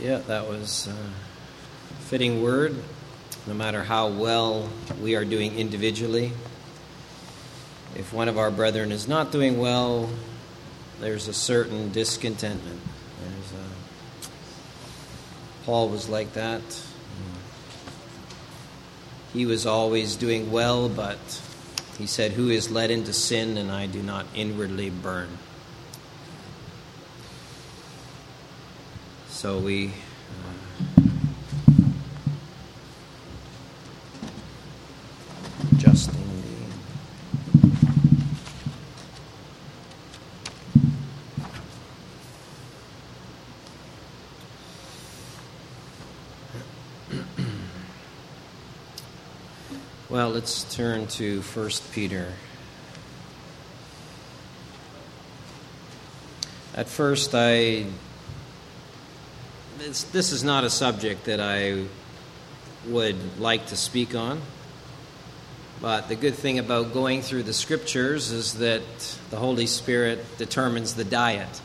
Yeah, that was uh, a fitting word. No matter how well we are doing individually, if one of our brethren is not doing well, there's a certain discontentment. A, Paul was like that. He was always doing well, but he said, Who is led into sin, and I do not inwardly burn. So we. Uh, adjusting the. Well, let's turn to First Peter. At first, I this, this is not a subject that I would like to speak on. But the good thing about going through the scriptures is that the Holy Spirit determines the diet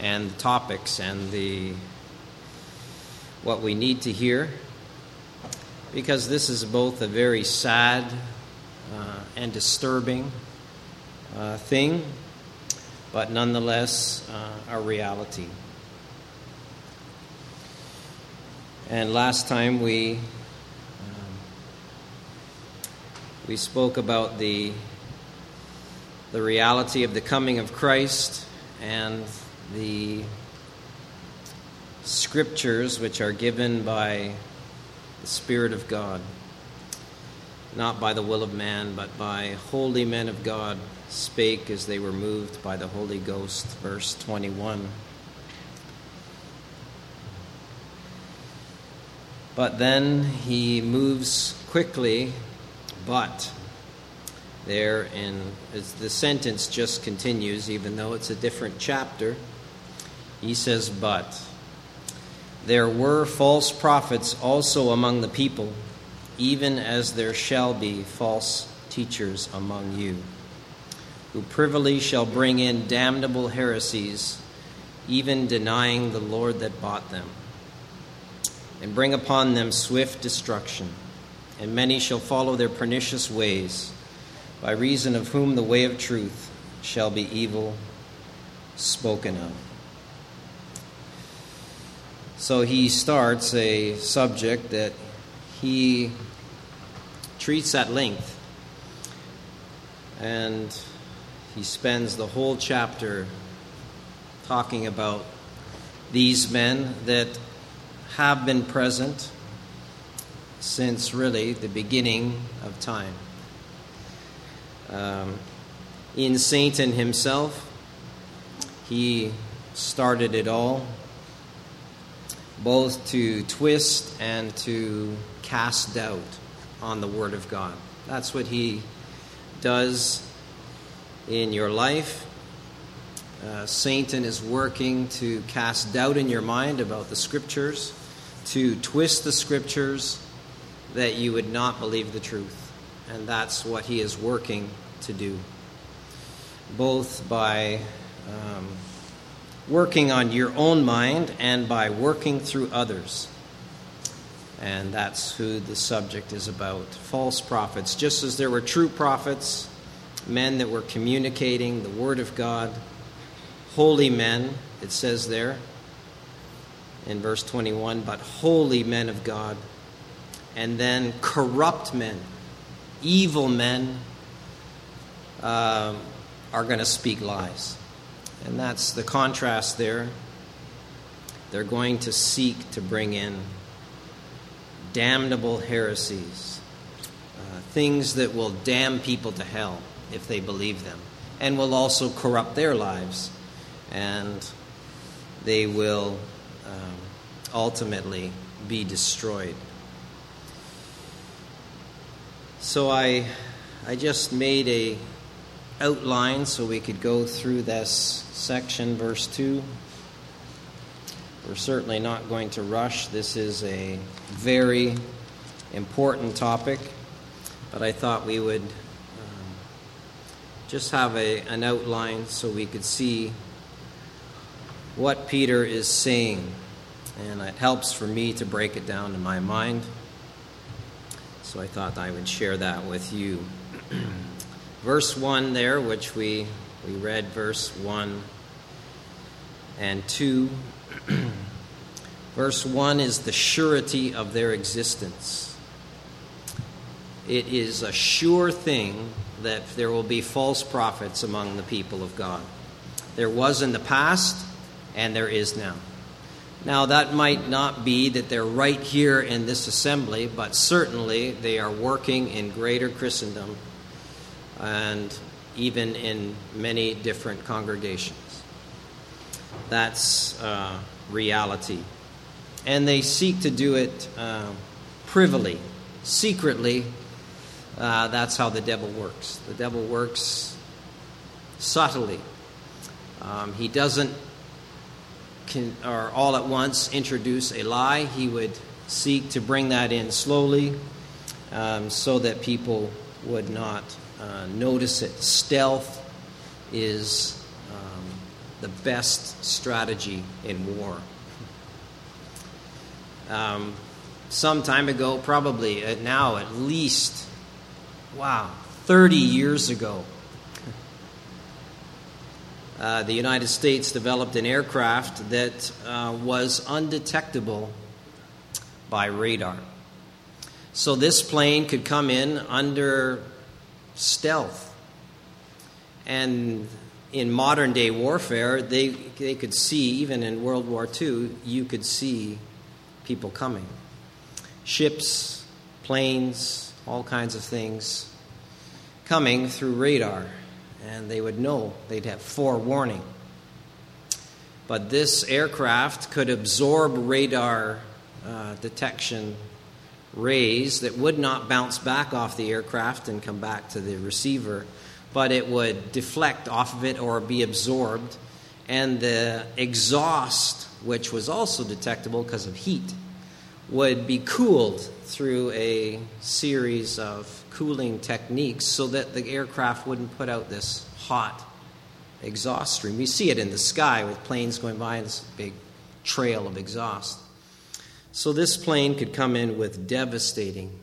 and the topics and the what we need to hear because this is both a very sad uh, and disturbing uh, thing, but nonetheless uh, a reality. And last time we um, we spoke about the the reality of the coming of Christ and the scriptures which are given by the Spirit of God, not by the will of man, but by holy men of God, spake as they were moved by the Holy Ghost. Verse 21. But then he moves quickly, but there in the sentence just continues, even though it's a different chapter. He says, But there were false prophets also among the people, even as there shall be false teachers among you, who privily shall bring in damnable heresies, even denying the Lord that bought them and bring upon them swift destruction. And many shall follow their pernicious ways, by reason of whom the way of truth shall be evil spoken of. So he starts a subject that he treats at length. And he spends the whole chapter talking about these men that have been present since really the beginning of time. Um, in Satan himself, he started it all, both to twist and to cast doubt on the Word of God. That's what he does in your life. Uh, Satan is working to cast doubt in your mind about the Scriptures to twist the scriptures that you would not believe the truth. And that's what he is working to do, both by um, working on your own mind and by working through others. And that's who the subject is about false prophets. Just as there were true prophets, men that were communicating the Word of God, holy men, it says there, in verse 21 but holy men of God, and then corrupt men, evil men um, are going to speak lies. And that's the contrast there. They're going to seek to bring in damnable heresies, uh, things that will damn people to hell if they believe them, and will also corrupt their lives. And they will um, ultimately be destroyed. So I, I just made a outline so we could go through this section, verse 2. We're certainly not going to rush. This is a very important topic, but I thought we would um, just have a, an outline so we could see what Peter is saying and it helps for me to break it down in my mind. So I thought I would share that with you. verse 1 there, which we, we read, verse 1 and 2. verse 1 is the surety of their existence. It is a sure thing that there will be false prophets among the people of God. There was in the past, and there is now. Now, that might not be that they're right here in this assembly, but certainly they are working in greater Christendom and even in many different congregations. That's uh, reality. And they seek to do it uh, privily, secretly. Uh, that's how the devil works. The devil works subtly. Um, he doesn't can, or all at once introduce a lie. He would seek to bring that in slowly um, so that people would not uh, notice it. Stealth is um, the best strategy in war. Um, some time ago, probably uh, now at least, wow, 30 years ago, uh, the United States developed an aircraft that uh, was undetectable by radar. So this plane could come in under stealth. And in modern day warfare, they, they could see, even in World War II, you could see people coming. Ships, planes, all kinds of things coming through radar and they would know, they'd have forewarning. But this aircraft could absorb radar uh, detection rays that would not bounce back off the aircraft and come back to the receiver, but it would deflect off of it or be absorbed. And the exhaust, which was also detectable because of heat, would be cooled through a series of cooling techniques so that the aircraft wouldn't put out this hot exhaust stream. We see it in the sky with planes going by and this big trail of exhaust. So this plane could come in with devastating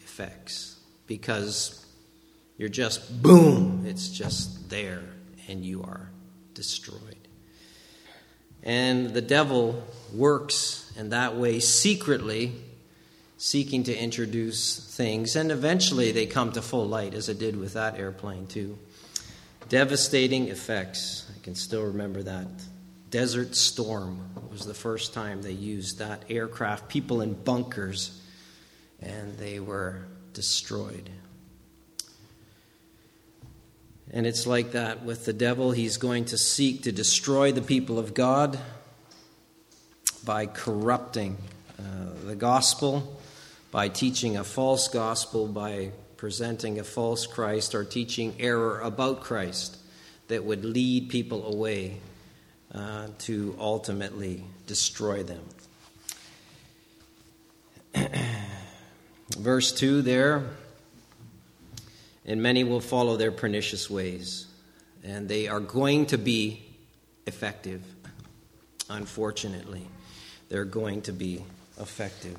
effects because you're just boom, it's just there and you are destroyed. And the devil works in that way secretly seeking to introduce things, and eventually they come to full light, as it did with that airplane, too. Devastating effects. I can still remember that. Desert Storm was the first time they used that aircraft, people in bunkers, and they were destroyed. And it's like that with the devil. He's going to seek to destroy the people of God by corrupting uh, the gospel by teaching a false gospel, by presenting a false Christ, or teaching error about Christ that would lead people away uh, to ultimately destroy them. Verse 2 there, and many will follow their pernicious ways, and they are going to be effective. Unfortunately, they're going to be effective.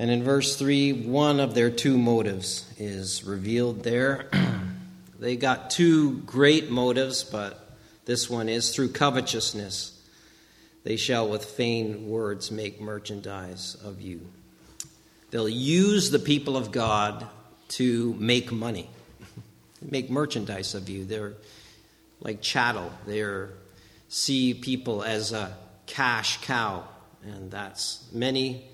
And in verse 3, one of their two motives is revealed there. they got two great motives, but this one is through covetousness. They shall with feigned words make merchandise of you. They'll use the people of God to make money, make merchandise of you. They're like chattel. They see people as a cash cow, and that's many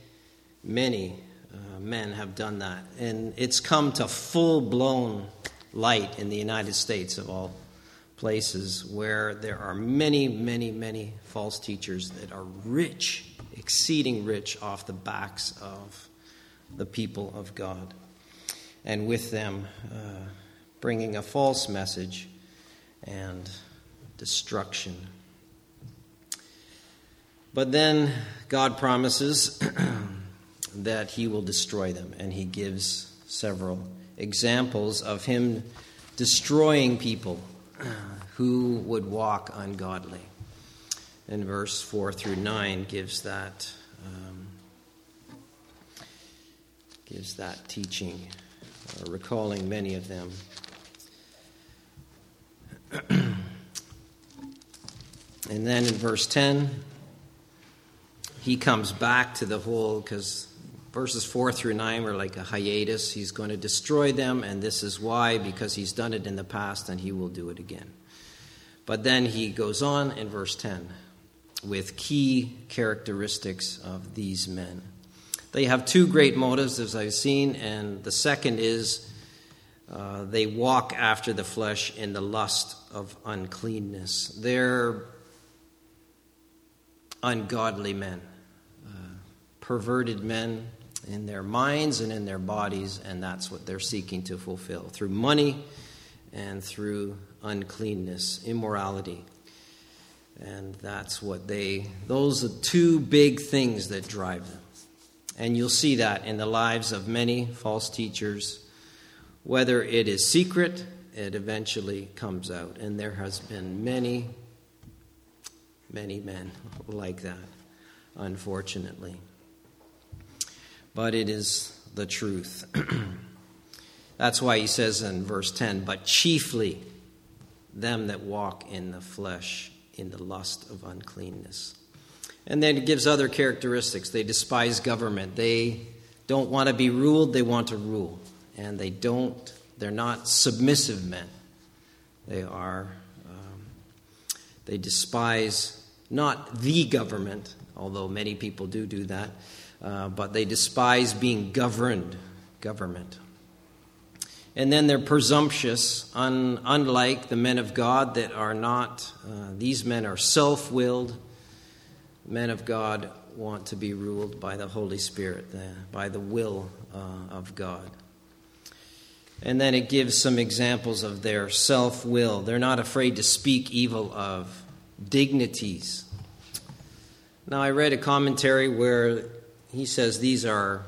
Many uh, men have done that. And it's come to full blown light in the United States, of all places, where there are many, many, many false teachers that are rich, exceeding rich, off the backs of the people of God. And with them, uh, bringing a false message and destruction. But then God promises that he will destroy them. And he gives several examples of him destroying people who would walk ungodly. And verse 4 through 9 gives that, um, gives that teaching, uh, recalling many of them. and then in verse 10, he comes back to the whole, because verses 4 through 9 were like a hiatus. He's going to destroy them, and this is why, because he's done it in the past and he will do it again. But then he goes on in verse 10 with key characteristics of these men. They have two great motives, as I've seen, and the second is uh, they walk after the flesh in the lust of uncleanness. They're ungodly men, uh, perverted men in their minds and in their bodies, and that's what they're seeking to fulfill through money and through uncleanness, immorality. And that's what they, those are two big things that drive them. And you'll see that in the lives of many false teachers. Whether it is secret, it eventually comes out. And there has been many, many men like that, unfortunately. But it is the truth. That's why he says in verse 10, but chiefly them that walk in the flesh in the lust of uncleanness. And then it gives other characteristics. They despise government. They don't want to be ruled, they want to rule. And they don't, they're not submissive men. They are, um, they despise not the government, although many people do do that, uh, but they despise being governed, government. And then they're presumptuous, un, unlike the men of God that are not, uh, these men are self willed. Men of God want to be ruled by the Holy Spirit, the, by the will uh, of God. And then it gives some examples of their self will. They're not afraid to speak evil of dignities. Now, I read a commentary where he says these are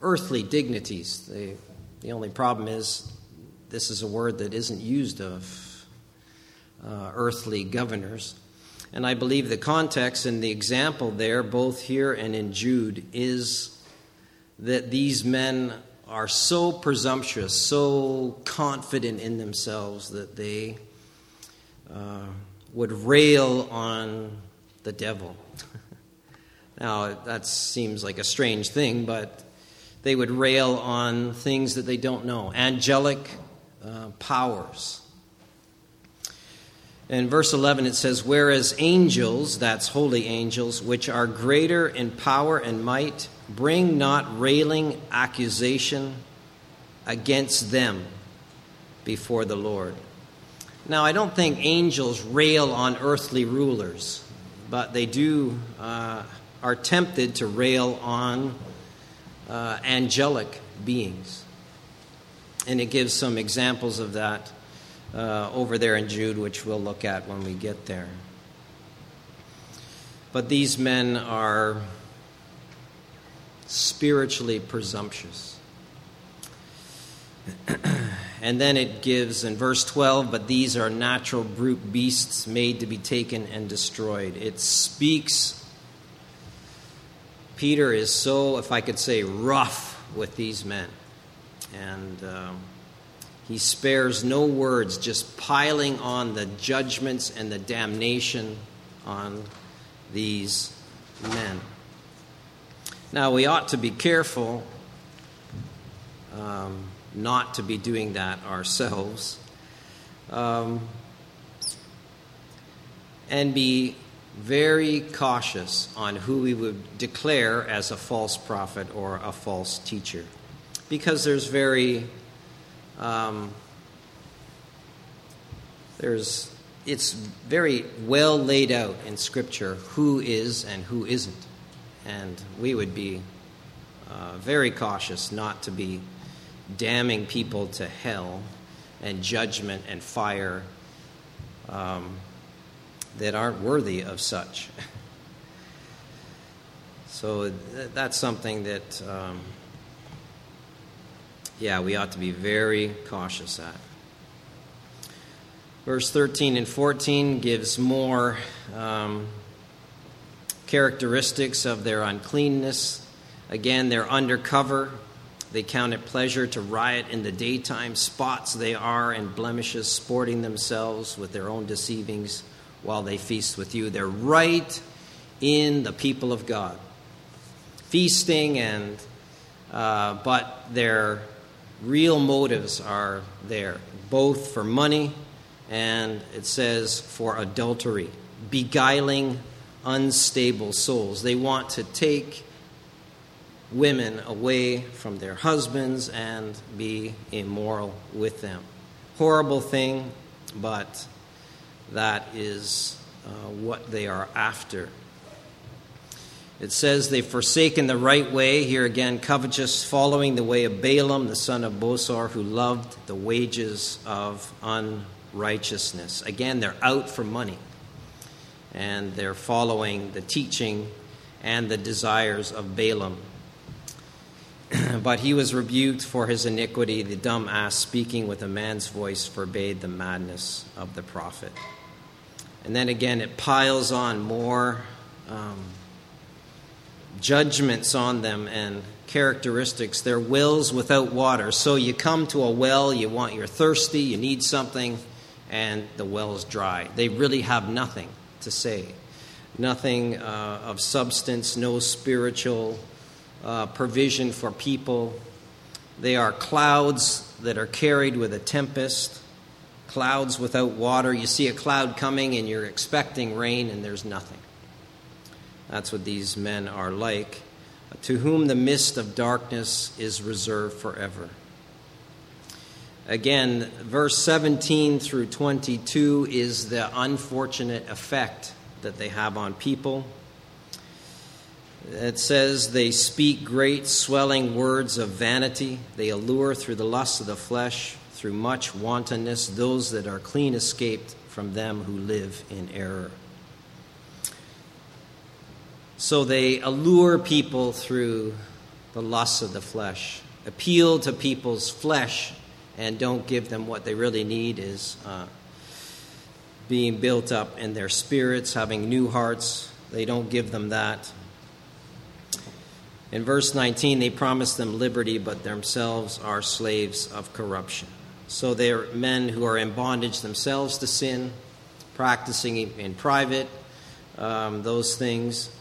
earthly dignities. They the only problem is this is a word that isn't used of uh, earthly governors. And I believe the context and the example there, both here and in Jude, is that these men are so presumptuous, so confident in themselves that they uh, would rail on the devil. Now, that seems like a strange thing, but they would rail on things that they don't know, angelic uh, powers. In verse 11, it says, Whereas angels, that's holy angels, which are greater in power and might, bring not railing accusation against them before the Lord. Now, I don't think angels rail on earthly rulers, but they do uh, are tempted to rail on uh, angelic beings. And it gives some examples of that uh, over there in Jude, which we'll look at when we get there. But these men are spiritually presumptuous. and then it gives in verse 12, but these are natural brute beasts made to be taken and destroyed. It speaks Peter is so, if I could say, rough with these men. And um, he spares no words, just piling on the judgments and the damnation on these men. Now, we ought to be careful um, not to be doing that ourselves. Um, and be very cautious on who we would declare as a false prophet or a false teacher. Because there's very um, there's it's very well laid out in scripture who is and who isn't. And we would be uh, very cautious not to be damning people to hell and judgment and fire um, that aren't worthy of such. So that's something that, um, yeah, we ought to be very cautious at. Verse 13 and 14 gives more um, characteristics of their uncleanness. Again, they're undercover. They count it pleasure to riot in the daytime. Spots they are and blemishes, sporting themselves with their own deceivings while they feast with you. They're right in the people of God, feasting and uh, but their real motives are there, both for money and it says for adultery, beguiling unstable souls. They want to take women away from their husbands and be immoral with them. Horrible thing, but that is uh, what they are after. It says they've forsaken the right way. Here again, covetous, following the way of Balaam, the son of Bosor, who loved the wages of unrighteousness. Again, they're out for money and they're following the teaching and the desires of Balaam. but he was rebuked for his iniquity. The dumb ass, speaking with a man's voice, forbade the madness of the prophet. And then again, it piles on more um, judgments on them and characteristics. They're wells without water. So you come to a well, you want, you're thirsty, you need something, and the well's dry. They really have nothing to say. Nothing uh, of substance, no spiritual uh, provision for people. They are clouds that are carried with a tempest, clouds without water. You see a cloud coming and you're expecting rain, and there's nothing. That's what these men are like, to whom the mist of darkness is reserved forever. Again, verse 17 through 22 is the unfortunate effect that they have on people. It says they speak great swelling words of vanity. They allure through the lust of the flesh, through much wantonness, those that are clean escaped from them who live in error. So they allure people through the lusts of the flesh, appeal to people's flesh and don't give them what they really need is uh, being built up in their spirits, having new hearts. They don't give them that. In verse 19, they promise them liberty, but themselves are slaves of corruption. So they're men who are in bondage themselves to sin, practicing in private um, those things.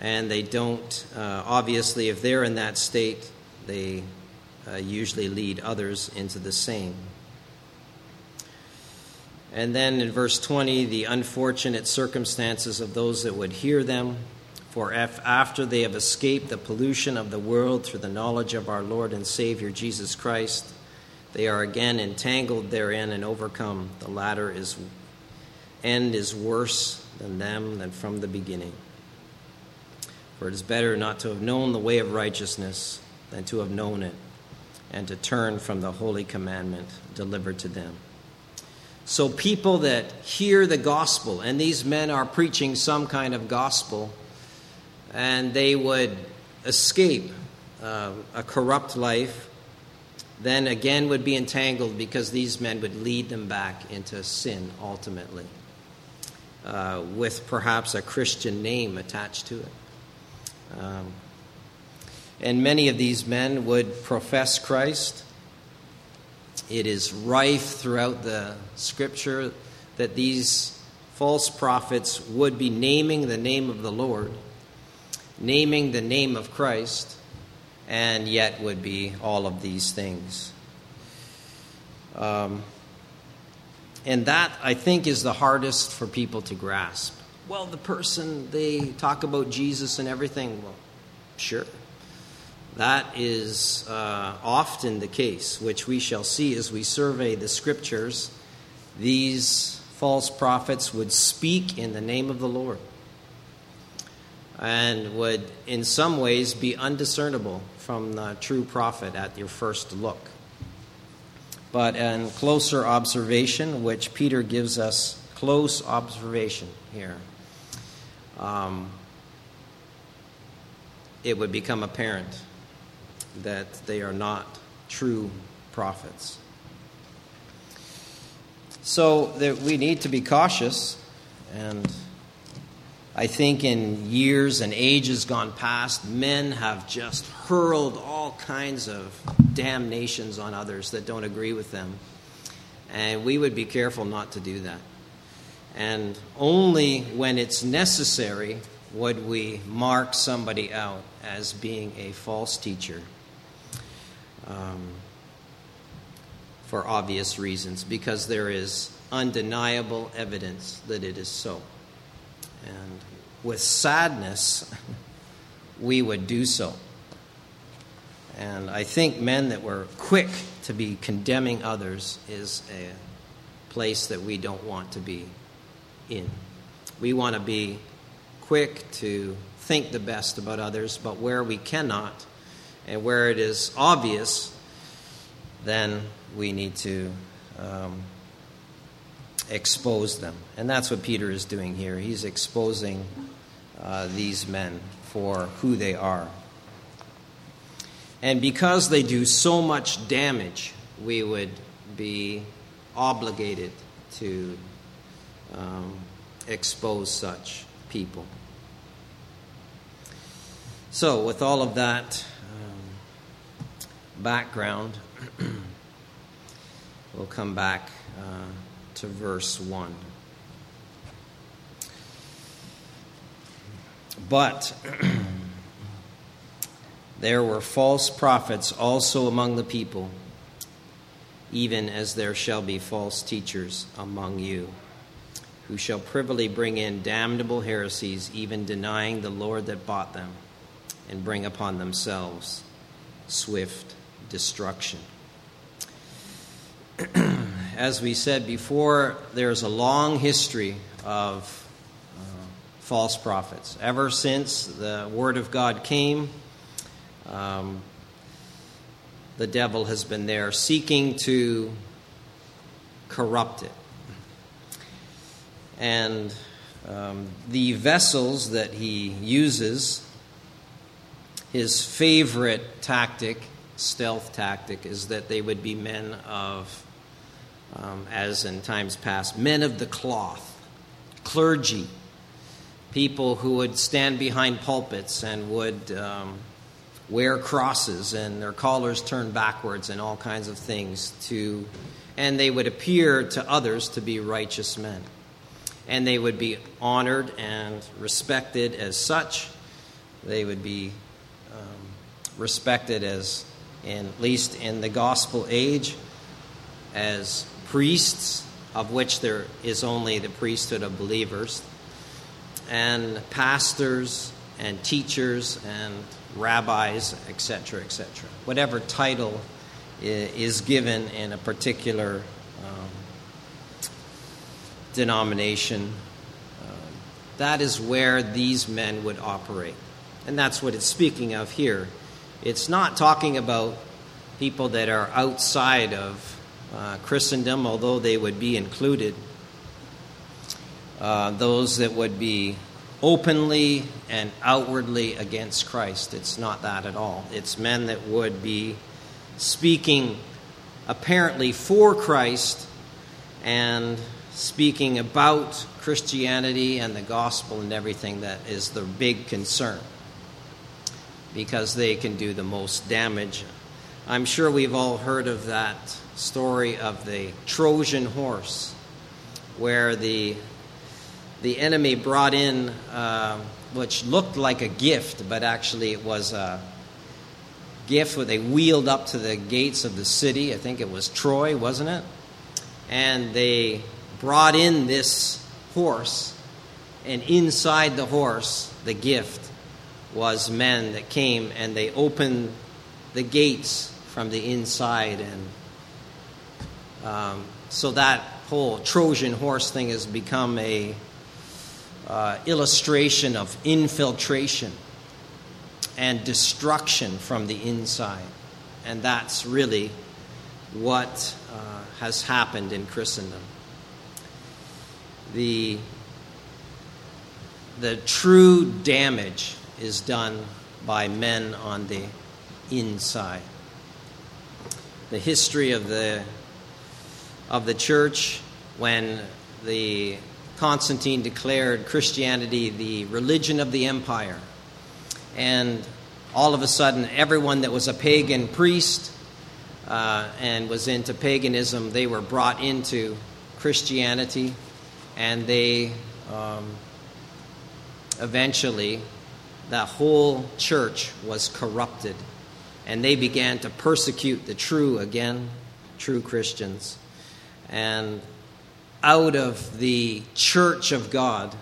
And they don't, uh, obviously, if they're in that state, they uh, usually lead others into the same. And then in verse 20, the unfortunate circumstances of those that would hear them. For if after they have escaped the pollution of the world through the knowledge of our Lord and Savior Jesus Christ, they are again entangled therein and overcome. The latter is end is worse than them than from the beginning. For it is better not to have known the way of righteousness than to have known it and to turn from the holy commandment delivered to them. So, people that hear the gospel, and these men are preaching some kind of gospel, and they would escape uh, a corrupt life, then again would be entangled because these men would lead them back into sin ultimately, uh, with perhaps a Christian name attached to it. Um, and many of these men would profess Christ. It is rife throughout the scripture that these false prophets would be naming the name of the Lord, naming the name of Christ, and yet would be all of these things. Um, and that, I think, is the hardest for people to grasp. Well, the person, they talk about Jesus and everything. Well, sure. That is uh, often the case, which we shall see as we survey the scriptures. These false prophets would speak in the name of the Lord and would, in some ways, be undiscernible from the true prophet at your first look. But in closer observation, which Peter gives us close observation here, um, it would become apparent that they are not true prophets. So that we need to be cautious and I think in years and ages gone past, men have just hurled all kinds of damnations on others that don't agree with them. And we would be careful not to do that. And only when it's necessary would we mark somebody out as being a false teacher um, for obvious reasons, because there is undeniable evidence that it is so. And with sadness, we would do so. And I think men that were quick to be condemning others is a place that we don't want to be in. We want to be quick to think the best about others, but where we cannot and where it is obvious, then we need to um, expose them. And that's what Peter is doing here. He's exposing uh, these men for who they are. And because they do so much damage, we would be obligated to um, expose such people. So, with all of that um, background, we'll come back uh, to verse 1. But there were false prophets also among the people, even as there shall be false teachers among you, who shall privily bring in damnable heresies, even denying the Lord that bought them, and bring upon themselves swift destruction. as we said before, there's a long history of false prophets. Ever since the Word of God came, um, the devil has been there seeking to corrupt it. And um, the vessels that he uses, his favorite tactic, stealth tactic, is that they would be men of, um, as in times past, men of the cloth, clergy people who would stand behind pulpits and would um, wear crosses and their collars turned backwards and all kinds of things to and they would appear to others to be righteous men. And they would be honored and respected as such. They would be um, respected as in, at least in the gospel age as priests of which there is only the priesthood of believers and pastors and teachers and rabbis, etc., etc. Whatever title is given in a particular um, denomination, uh, that is where these men would operate. And that's what it's speaking of here. It's not talking about people that are outside of uh, Christendom, although they would be included uh, those that would be openly and outwardly against Christ. It's not that at all. It's men that would be speaking apparently for Christ and speaking about Christianity and the gospel and everything that is the big concern because they can do the most damage. I'm sure we've all heard of that story of the Trojan horse where the the enemy brought in, uh, which looked like a gift, but actually it was a gift where they wheeled up to the gates of the city. I think it was Troy, wasn't it? And they brought in this horse, and inside the horse, the gift was men that came and they opened the gates from the inside and um, so that whole trojan horse thing has become a uh, illustration of infiltration and destruction from the inside. And that's really what uh, has happened in Christendom. The, the true damage is done by men on the inside. The history of the, of the church when the Constantine declared Christianity the religion of the empire. And all of a sudden, everyone that was a pagan priest uh, and was into paganism, they were brought into Christianity, and they um, eventually, that whole church was corrupted, and they began to persecute the true again, true Christians. And out of the church of God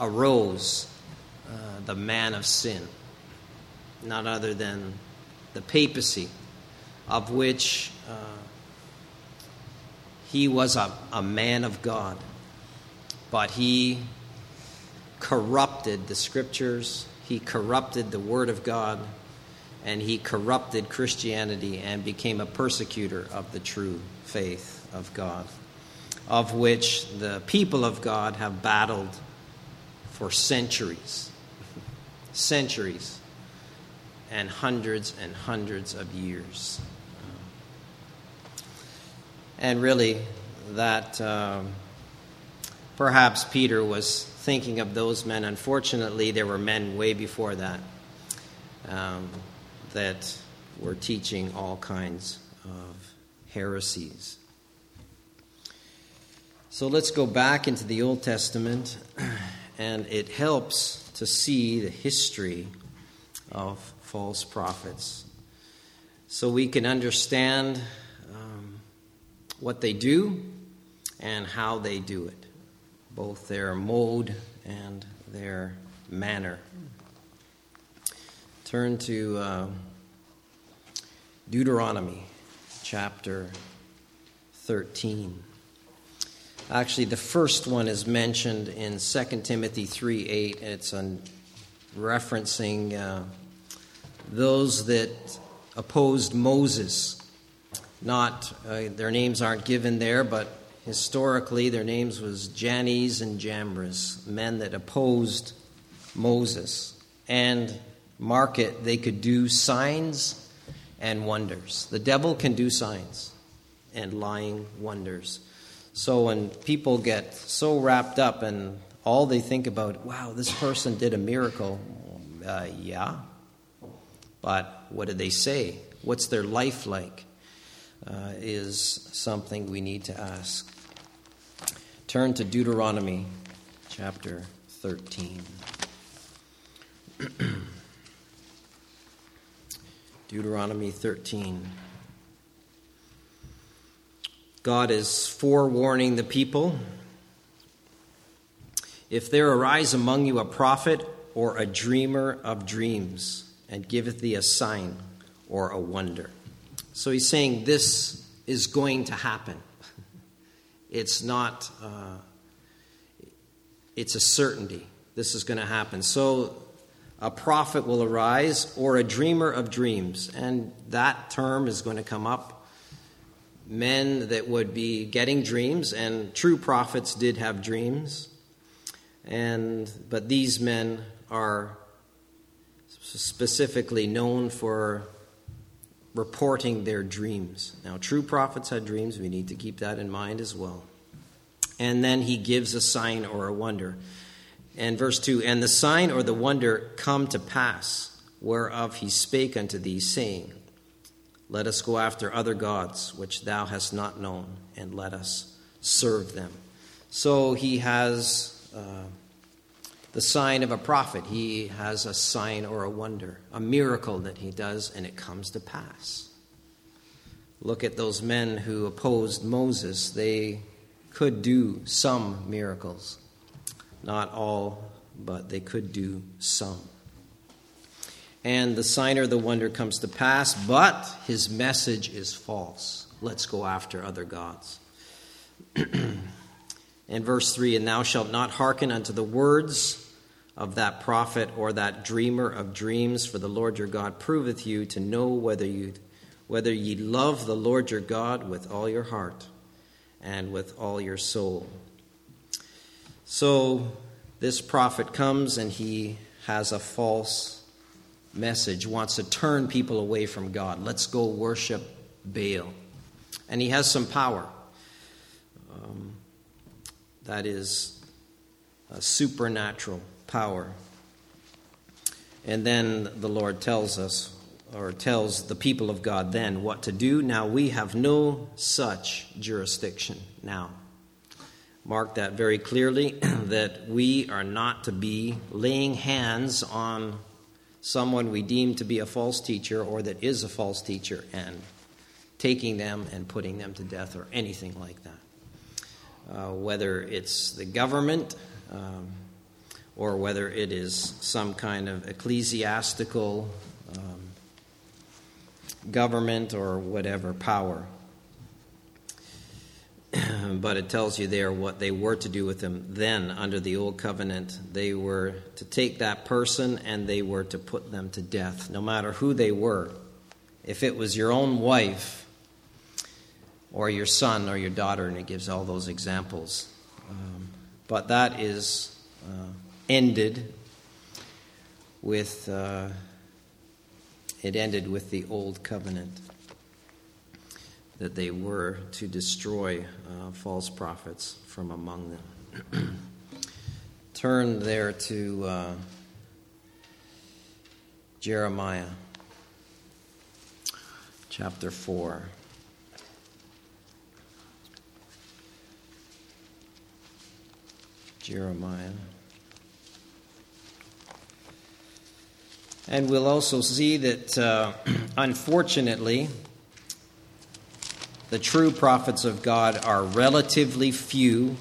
arose uh, the man of sin, not other than the papacy, of which uh, he was a, a man of God, but he corrupted the scriptures, he corrupted the Word of God, and he corrupted Christianity and became a persecutor of the true faith of God, of which the people of God have battled for centuries. centuries and hundreds and hundreds of years. And really, that um, perhaps Peter was thinking of those men. Unfortunately, there were men way before that um, that were teaching all kinds of heresies. So let's go back into the Old Testament, and it helps to see the history of false prophets so we can understand um, what they do and how they do it, both their mode and their manner. Turn to uh, Deuteronomy chapter 13. Actually, the first one is mentioned in 2 Timothy 3 8. It's on referencing uh, those that opposed Moses. Not, uh, their names aren't given there, but historically their names was Jannes and Jambres, men that opposed Moses. And mark it, they could do signs and wonders. The devil can do signs and lying wonders. So when people get so wrapped up and all they think about, wow, this person did a miracle, uh, yeah, but what did they say? What's their life like? Uh, is something we need to ask. Turn to Deuteronomy chapter 13. Deuteronomy 13. God is forewarning the people. If there arise among you a prophet or a dreamer of dreams, and giveth thee a sign or a wonder. So he's saying this is going to happen. It's not, uh, it's a certainty. This is going to happen. So a prophet will arise or a dreamer of dreams. And that term is going to come up. Men that would be getting dreams, and true prophets did have dreams. And, but these men are specifically known for reporting their dreams. Now, true prophets had dreams. We need to keep that in mind as well. And then he gives a sign or a wonder. And verse 2 And the sign or the wonder come to pass, whereof he spake unto thee, saying, Let us go after other gods, which thou hast not known, and let us serve them. So he has. Uh, the sign of a prophet. He has a sign or a wonder, a miracle that he does, and it comes to pass. Look at those men who opposed Moses. They could do some miracles. Not all, but they could do some. And the sign or the wonder comes to pass, but his message is false. Let's go after other gods. In verse 3 And thou shalt not hearken unto the words of that prophet or that dreamer of dreams, for the Lord your God proveth you to know whether you whether ye love the Lord your God with all your heart and with all your soul. So this prophet comes and he has a false message, wants to turn people away from God. Let's go worship Baal. And he has some power. Um, That is a supernatural power. And then the Lord tells us, or tells the people of God then what to do. Now we have no such jurisdiction now. Mark that very clearly that we are not to be laying hands on someone we deem to be a false teacher or that is a false teacher and taking them and putting them to death or anything like that. Uh, whether it's the government um, or whether it is some kind of ecclesiastical um, government or whatever power. but it tells you there what they were to do with him then under the old covenant. They were to take that person and they were to put them to death, no matter who they were. If it was your own wife or your son or your daughter, and it gives all those examples. Um, but that is uh, ended with, uh, it ended with the old covenant that they were to destroy uh, false prophets from among them. Turn there to uh, Jeremiah chapter 4. Jeremiah. And we'll also see that, uh, unfortunately, the true prophets of God are relatively few,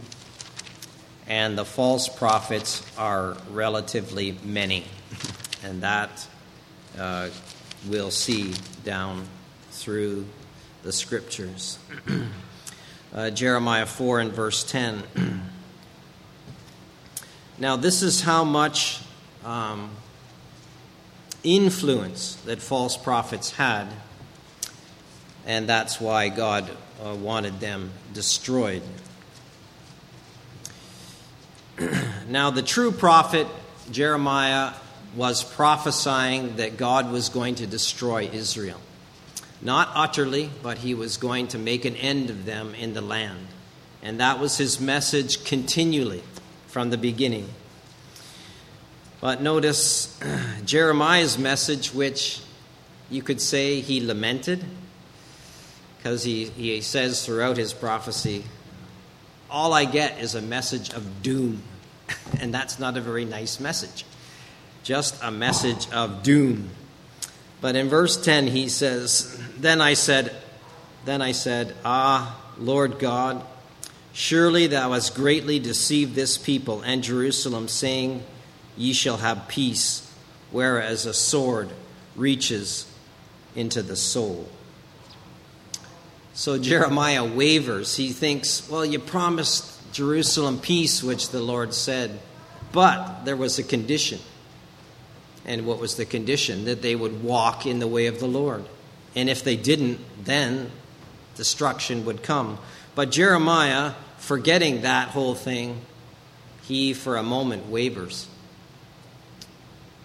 and the false prophets are relatively many. And that uh, we'll see down through the scriptures. uh, Jeremiah 4 and verse 10. now, this is how much um, influence that false prophets had and that's why God uh, wanted them destroyed. now, the true prophet Jeremiah was prophesying that God was going to destroy Israel. Not utterly, but he was going to make an end of them in the land. And that was his message continually from the beginning. But notice Jeremiah's message, which you could say he lamented because he, he says throughout his prophecy, all I get is a message of doom. and that's not a very nice message. Just a message of doom. But in verse 10, he says, Then I said, Then I said, Ah, Lord God, surely thou hast greatly deceived this people and Jerusalem, saying, Ye shall have peace, whereas a sword reaches into the soul. So Jeremiah wavers. He thinks, well, you promised Jerusalem peace, which the Lord said, but there was a condition. And what was the condition? That they would walk in the way of the Lord. And if they didn't, then destruction would come. But Jeremiah, forgetting that whole thing, he for a moment wavers.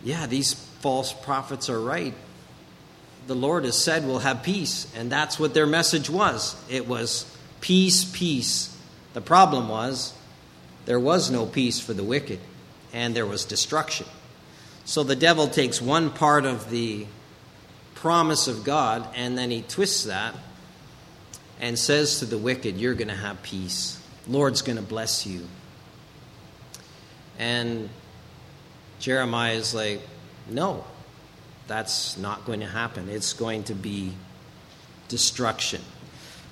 Yeah, these false prophets are right the Lord has said we'll have peace. And that's what their message was. It was peace, peace. The problem was there was no peace for the wicked, and there was destruction. So the devil takes one part of the promise of God and then he twists that and says to the wicked, You're going to have peace. Lord's going to bless you. And Jeremiah is like, No, that's not going to happen. It's going to be destruction.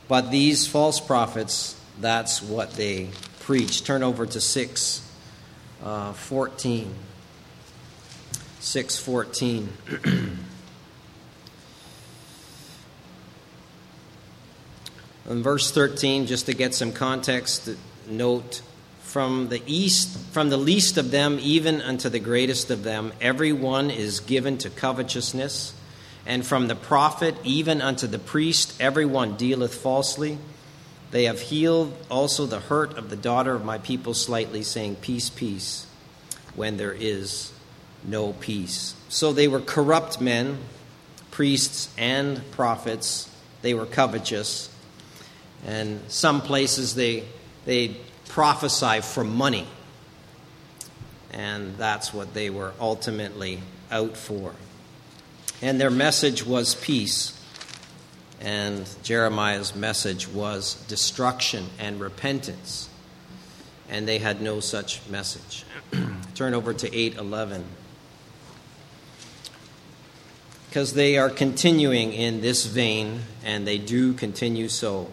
But these false prophets, that's what they preach. Turn over to 6 uh, 14. 6 14. In verse 13, just to get some context, note from the east from the least of them even unto the greatest of them every one is given to covetousness. And from the prophet even unto the priest every one dealeth falsely. They have healed also the hurt of the daughter of my people slightly saying peace peace when there is no peace. So they were corrupt men priests and prophets. They were covetous. And some places they they prophesy for money. And that's what they were ultimately out for. And their message was peace. And Jeremiah's message was destruction and repentance. And they had no such message. Turn over to 811. Because they are continuing in this vein, and they do continue so.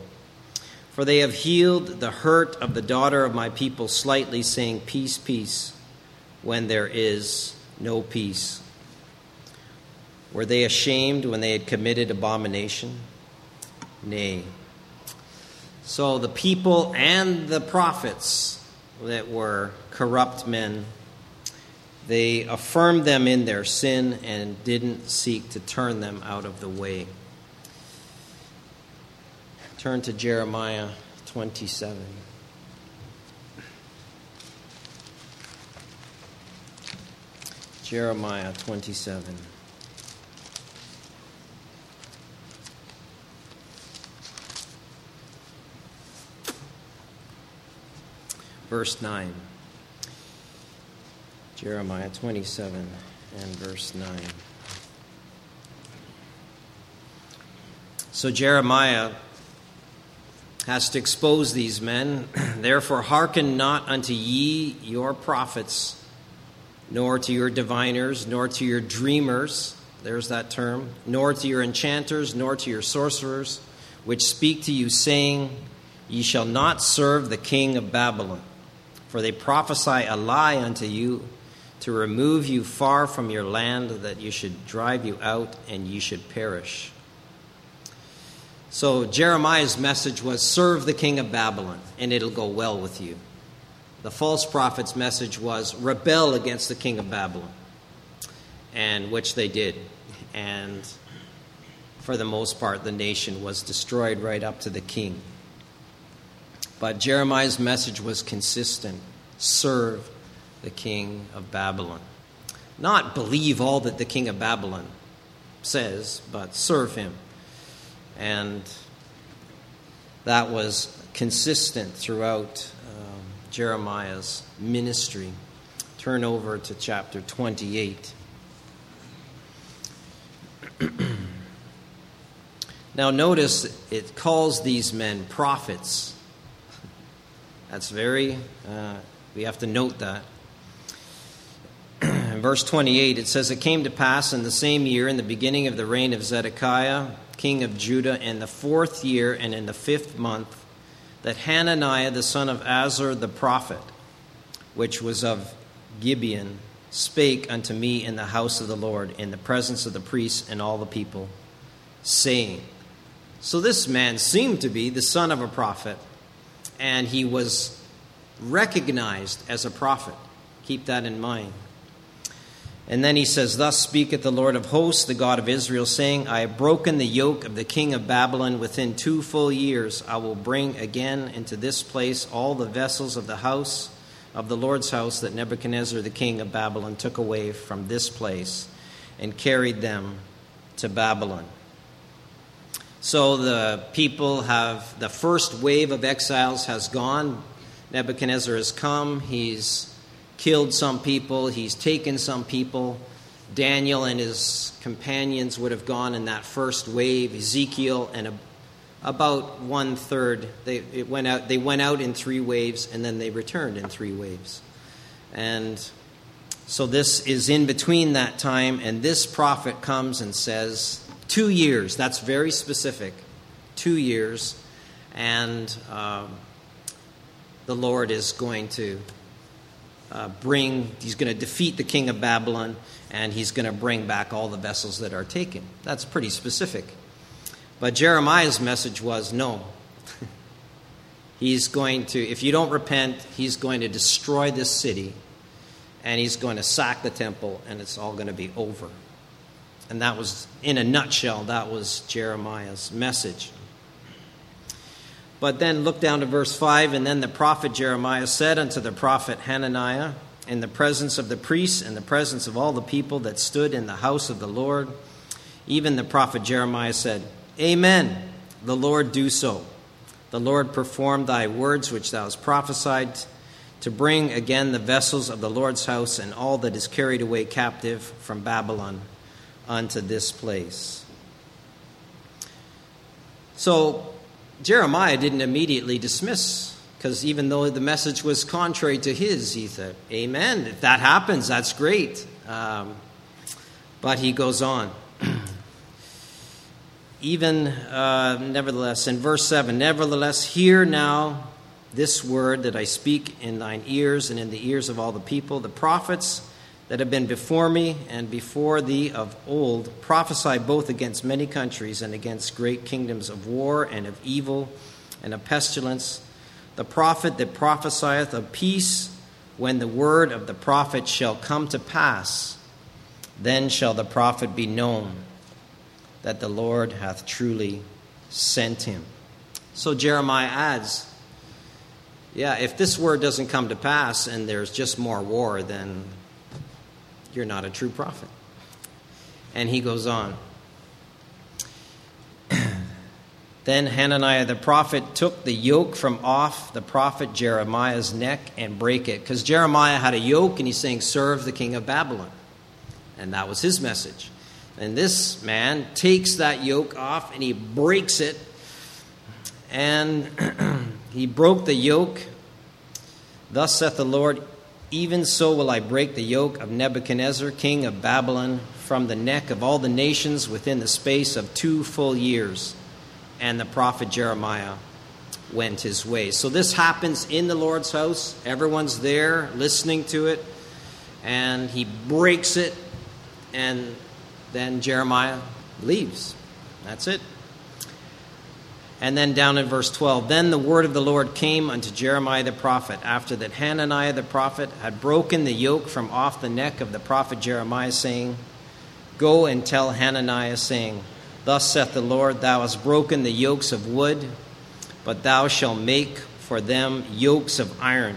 For they have healed the hurt of the daughter of my people slightly, saying, Peace, peace, when there is no peace. Were they ashamed when they had committed abomination? Nay. So the people and the prophets that were corrupt men, they affirmed them in their sin and didn't seek to turn them out of the way. Turn to Jeremiah 27. Jeremiah 27. Verse 9. Jeremiah 27 and verse 9. So Jeremiah has to expose these men. Therefore, hearken not unto ye your prophets, nor to your diviners, nor to your dreamers. There's that term. Nor to your enchanters, nor to your sorcerers, which speak to you, saying, Ye shall not serve the king of Babylon. For they prophesy a lie unto you to remove you far from your land, that you should drive you out and ye should perish. So Jeremiah's message was serve the king of Babylon and it'll go well with you. The false prophet's message was rebel against the king of Babylon, and which they did. And for the most part, the nation was destroyed right up to the king. But Jeremiah's message was consistent serve the king of Babylon. Not believe all that the king of Babylon says, but serve him and that was consistent throughout um, Jeremiah's ministry. Turn over to chapter 28. now, notice it calls these men prophets. That's very, uh, we have to note that. Verse 28, it says, It came to pass in the same year, in the beginning of the reign of Zedekiah, king of Judah, in the fourth year and in the fifth month, that Hananiah the son of Azur the prophet, which was of Gibeon, spake unto me in the house of the Lord, in the presence of the priests and all the people, saying, So this man seemed to be the son of a prophet, and he was recognized as a prophet. Keep that in mind. And then he says, Thus speaketh the Lord of hosts, the God of Israel, saying, I have broken the yoke of the king of Babylon. Within two full years I will bring again into this place all the vessels of the house of the Lord's house that Nebuchadnezzar the king of Babylon took away from this place and carried them to Babylon. So the people have, the first wave of exiles has gone. Nebuchadnezzar has come. He's killed some people, he's taken some people. Daniel and his companions would have gone in that first wave. Ezekiel and a, about one third. They it went out. They went out in three waves, and then they returned in three waves. And so this is in between that time, and this prophet comes and says, two years. That's very specific. Two years, and um, the Lord is going to uh, bring, he's going to defeat the king of Babylon, and he's going to bring back all the vessels that are taken. That's pretty specific. But Jeremiah's message was no. he's going to, if you don't repent, he's going to destroy this city, and he's going to sack the temple, and it's all going to be over. And that was, in a nutshell, that was Jeremiah's message. But then look down to verse 5 and then the prophet Jeremiah said unto the prophet Hananiah, in the presence of the priests and the presence of all the people that stood in the house of the Lord, even the prophet Jeremiah said, Amen, the Lord do so. the Lord perform thy words which thou hast prophesied to bring again the vessels of the Lord's house and all that is carried away captive from Babylon unto this place. So Jeremiah didn't immediately dismiss, because even though the message was contrary to his, he said, Amen. If that happens, that's great. Um, but he goes on. even, uh, nevertheless, in verse 7, nevertheless, hear now this word that I speak in thine ears and in the ears of all the people. The prophets that have been before me and before thee of old prophesy both against many countries and against great kingdoms of war and of evil and of pestilence. The prophet that prophesieth of peace, when the word of the prophet shall come to pass, then shall the prophet be known that the Lord hath truly sent him. So Jeremiah adds, yeah, if this word doesn't come to pass and there's just more war, then you're not a true prophet. And he goes on. then Hananiah the prophet took the yoke from off the prophet Jeremiah's neck and break it. Because Jeremiah had a yoke and he's saying, Serve the king of Babylon. And that was his message. And this man takes that yoke off and he breaks it. And he broke the yoke. Thus saith the Lord, even so will I break the yoke of Nebuchadnezzar, king of Babylon, from the neck of all the nations within the space of two full years. And the prophet Jeremiah went his way. So this happens in the Lord's house. Everyone's there listening to it. And he breaks it. And then Jeremiah leaves. That's it. And then down in verse 12, then the word of the Lord came unto Jeremiah the prophet, after that Hananiah the prophet had broken the yoke from off the neck of the prophet Jeremiah, saying, Go and tell Hananiah, saying, Thus saith the Lord, Thou hast broken the yokes of wood, but thou shalt make for them yokes of iron.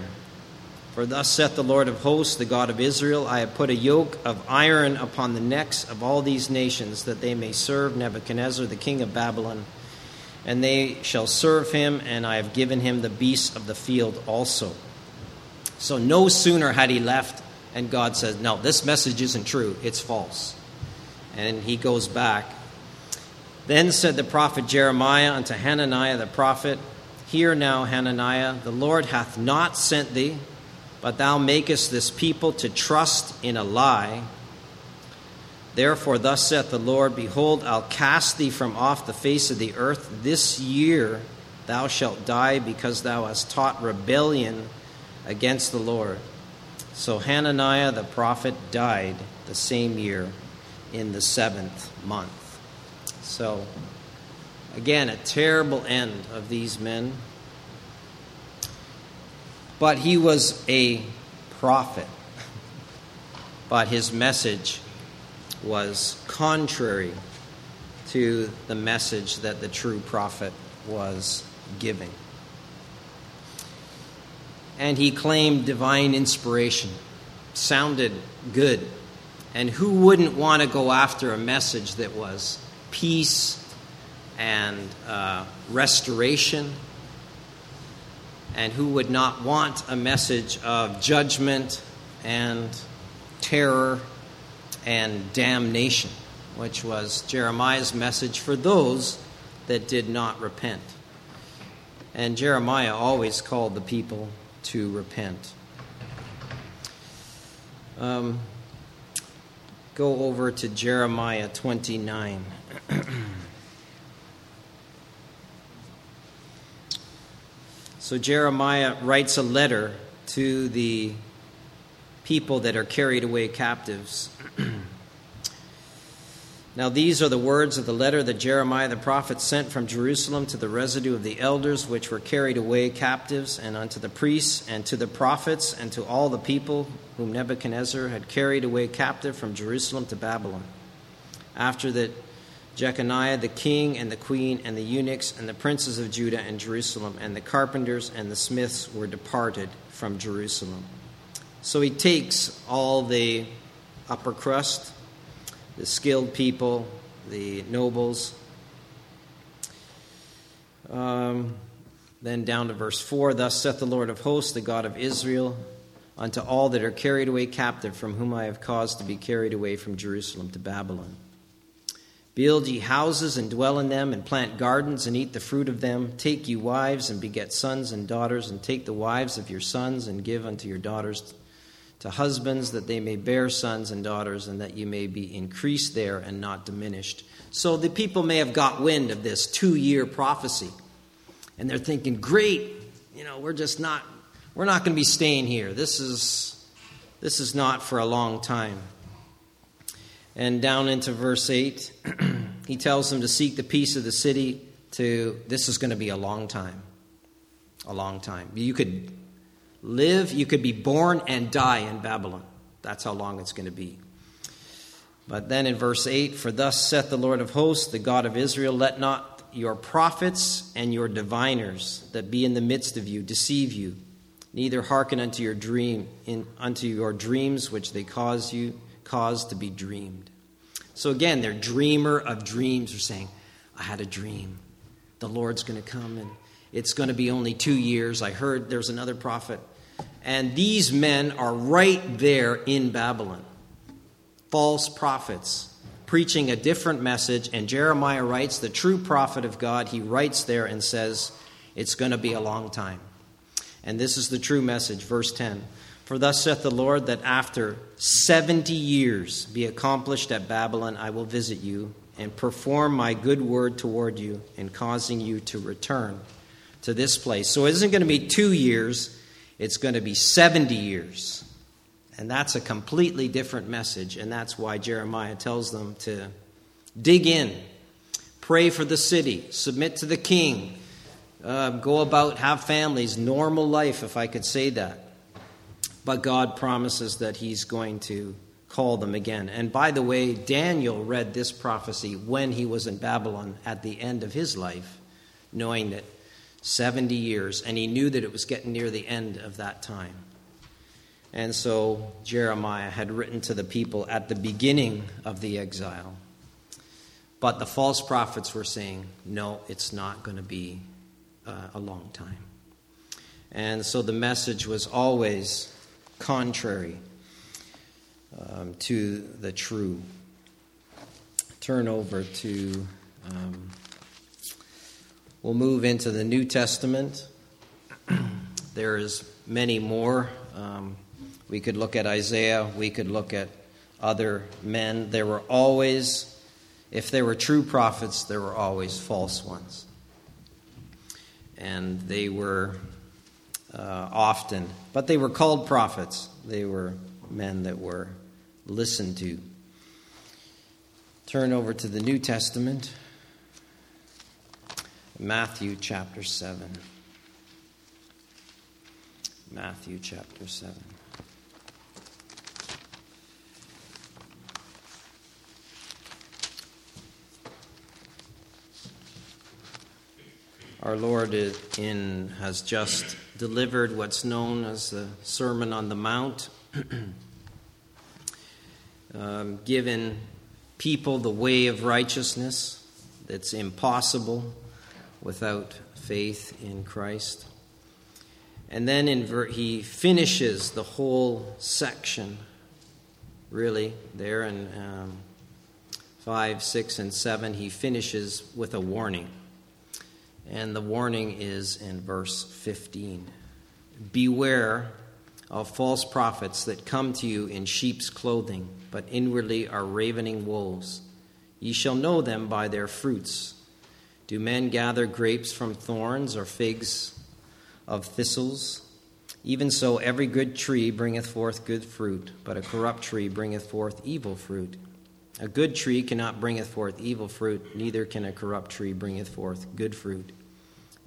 For thus saith the Lord of hosts, the God of Israel, I have put a yoke of iron upon the necks of all these nations, that they may serve Nebuchadnezzar the king of Babylon and they shall serve him, and I have given him the beasts of the field also. So no sooner had he left, and God says, No, this message isn't true, it's false. And he goes back. Then said the prophet Jeremiah unto Hananiah the prophet, Hear now, Hananiah, the Lord hath not sent thee, but thou makest this people to trust in a lie Therefore, thus saith the Lord Behold, I'll cast thee from off the face of the earth. This year thou shalt die, because thou hast taught rebellion against the Lord. So Hananiah the prophet died the same year in the seventh month. So, again, a terrible end of these men. But he was a prophet. But his message was contrary to the message that the true prophet was giving. And he claimed divine inspiration. Sounded good. And who wouldn't want to go after a message that was peace and uh, restoration? And who would not want a message of judgment and terror and damnation, which was Jeremiah's message for those that did not repent. And Jeremiah always called the people to repent. Um, go over to Jeremiah 29. so Jeremiah writes a letter to the people that are carried away captives. now, these are the words of the letter that Jeremiah the prophet sent from Jerusalem to the residue of the elders which were carried away captives, and unto the priests, and to the prophets, and to all the people whom Nebuchadnezzar had carried away captive from Jerusalem to Babylon. After that, Jeconiah the king, and the queen, and the eunuchs, and the princes of Judah and Jerusalem, and the carpenters and the smiths were departed from Jerusalem. So he takes all the upper crust, the skilled people, the nobles, um, then down to verse 4 Thus saith the Lord of hosts, the God of Israel, unto all that are carried away captive, from whom I have caused to be carried away from Jerusalem to Babylon. Build ye houses and dwell in them, and plant gardens and eat the fruit of them. Take ye wives and beget sons and daughters, and take the wives of your sons and give unto your daughters to husbands, that they may bear sons and daughters, and that you may be increased there and not diminished. So the people may have got wind of this two year prophecy, and they're thinking, great, you know, we're just not, we're not going to be staying here. This is, this is not for a long time. And down into verse 8, he tells them to seek the peace of the city to this is going to be a long time. A long time. You could live, you could be born and die in Babylon. That's how long it's going to be. But then in verse 8, for thus saith the Lord of hosts, the God of Israel, let not your prophets and your diviners that be in the midst of you deceive you, neither hearken unto your dream in, unto your dreams which they cause you cause to be dreamed. So again, their dreamer of dreams are saying, I had a dream. The Lord's going to come and it's going to be only two years. I heard there's another prophet. And these men are right there in Babylon. False prophets preaching a different message. And Jeremiah writes, the true prophet of God, he writes there and says, It's going to be a long time. And this is the true message, verse 10. For thus saith the Lord, that after seventy years be accomplished at Babylon, I will visit you and perform my good word toward you in causing you to return to this place. So it isn't going to be two years, it's going to be 70 years. And that's a completely different message, and that's why Jeremiah tells them to dig in, pray for the city, submit to the king, uh, go about, have families, normal life, if I could say that. But God promises that He's going to call them again. And by the way, Daniel read this prophecy when he was in Babylon at the end of his life, knowing that 70 years, and he knew that it was getting near the end of that time. And so Jeremiah had written to the people at the beginning of the exile. But the false prophets were saying, no, it's not going to be uh, a long time. And so the message was always contrary um, to the true. Turn over to, um, we'll move into the New Testament. there is many more. Um, we could look at Isaiah, we could look at other men. There were always, if there were true prophets, there were always false ones. And they were uh, often, but they were called prophets. They were men that were listened to. Turn over to the New Testament, Matthew chapter 7. Matthew chapter 7. Our Lord in, has just delivered what's known as the Sermon on the Mount, um, given people the way of righteousness that's impossible without faith in Christ. And then in ver- he finishes the whole section, really, there in um, 5, 6, and 7. He finishes with a warning. And the warning is in verse 15 Beware of false prophets that come to you in sheep's clothing, but inwardly are ravening wolves. Ye shall know them by their fruits. Do men gather grapes from thorns or figs of thistles? Even so, every good tree bringeth forth good fruit, but a corrupt tree bringeth forth evil fruit. A good tree cannot bringeth forth evil fruit, neither can a corrupt tree bringeth forth good fruit.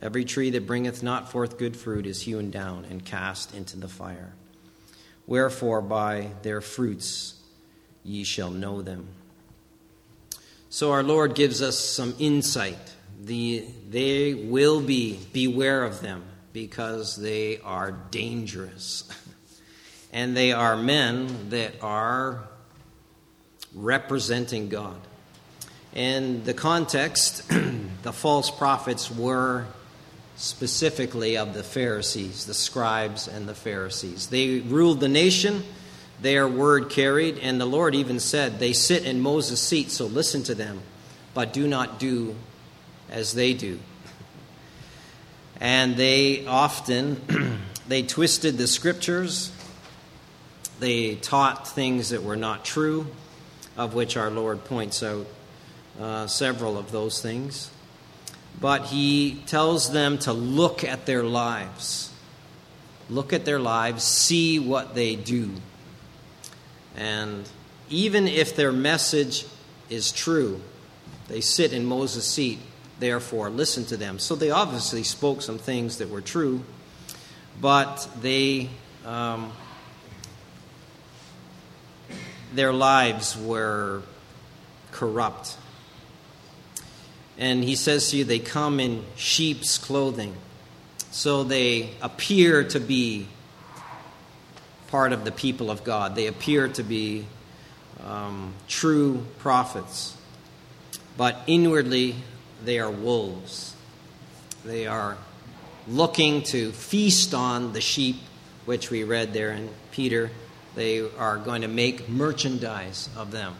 Every tree that bringeth not forth good fruit is hewn down and cast into the fire. Wherefore, by their fruits ye shall know them. So, our Lord gives us some insight. The, they will be, beware of them, because they are dangerous. and they are men that are representing God. And the context, the false prophets were specifically of the Pharisees, the scribes and the Pharisees. They ruled the nation, their word carried, and the Lord even said, They sit in Moses' seat, so listen to them, but do not do as they do. And they often they twisted the scriptures. They taught things that were not true, of which our Lord points out uh, several of those things but he tells them to look at their lives. Look at their lives, see what they do. And even if their message is true, they sit in Moses' seat, therefore listen to them. So they obviously spoke some things that were true, but they. Um, their lives were corrupt and he says to you, they come in sheep's clothing. So they appear to be part of the people of God. They appear to be um, true prophets. But inwardly, they are wolves. They are looking to feast on the sheep, which we read there in Peter. They are going to make merchandise of them,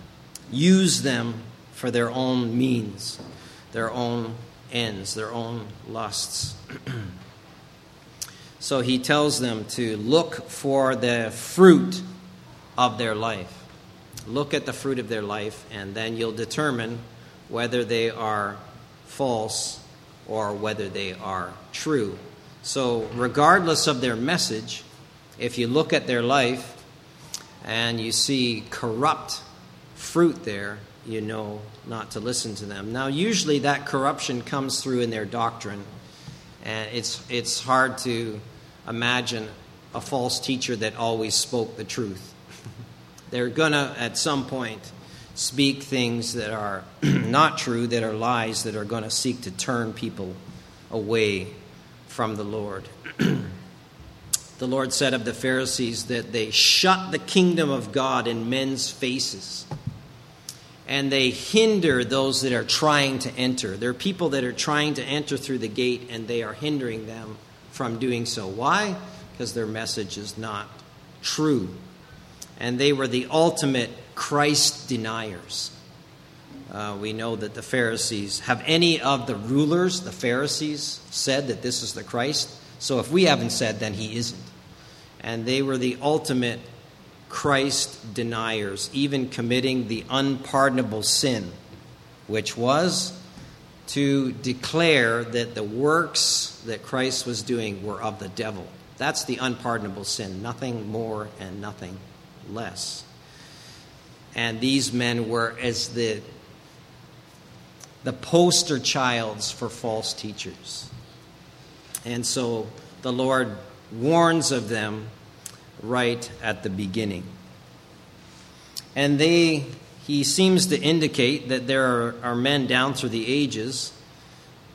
use them for their own means their own ends, their own lusts. so he tells them to look for the fruit of their life. Look at the fruit of their life, and then you'll determine whether they are false or whether they are true. So, regardless of their message, if you look at their life and you see corrupt fruit there, you know not to listen to them. Now, usually that corruption comes through in their doctrine, and it's, it's hard to imagine a false teacher that always spoke the truth. They're going to, at some point, speak things that are not true, that are lies, that are going to seek to turn people away from the Lord. the Lord said of the Pharisees that they shut the kingdom of God in men's faces and they hinder those that are trying to enter. There are people that are trying to enter through the gate and they are hindering them from doing so. Why? Because their message is not true. And they were the ultimate Christ deniers. Uh, we know that the Pharisees have any of the rulers, the Pharisees, said that this is the Christ. So if we haven't said, then he isn't. And they were the ultimate Christ deniers, even committing the unpardonable sin, which was to declare that the works that Christ was doing were of the devil. That's the unpardonable sin, nothing more and nothing less. And these men were as the the poster childs for false teachers. And so the Lord warns of them right at the beginning. And they, he seems to indicate that there are, are men down through the ages,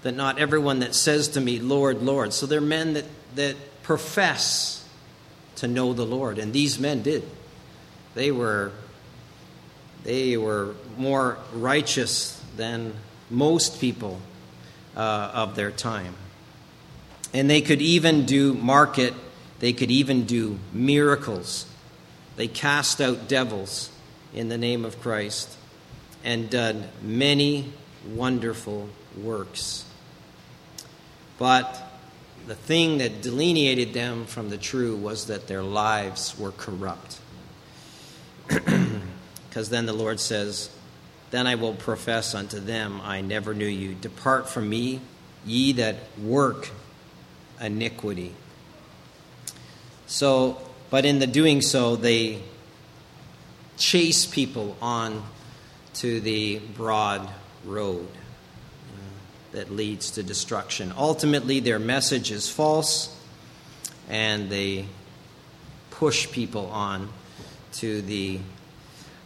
that not everyone that says to me, Lord, Lord. So they're men that, that profess to know the Lord. And these men did. They were, they were more righteous than most people uh, of their time. And they could even do market they could even do miracles. They cast out devils in the name of Christ and done many wonderful works. But the thing that delineated them from the true was that their lives were corrupt. Because then the Lord says, Then I will profess unto them, I never knew you. Depart from me, ye that work iniquity. So, but in the doing so, they chase people on to the broad road that leads to destruction. Ultimately, their message is false, and they push people on to the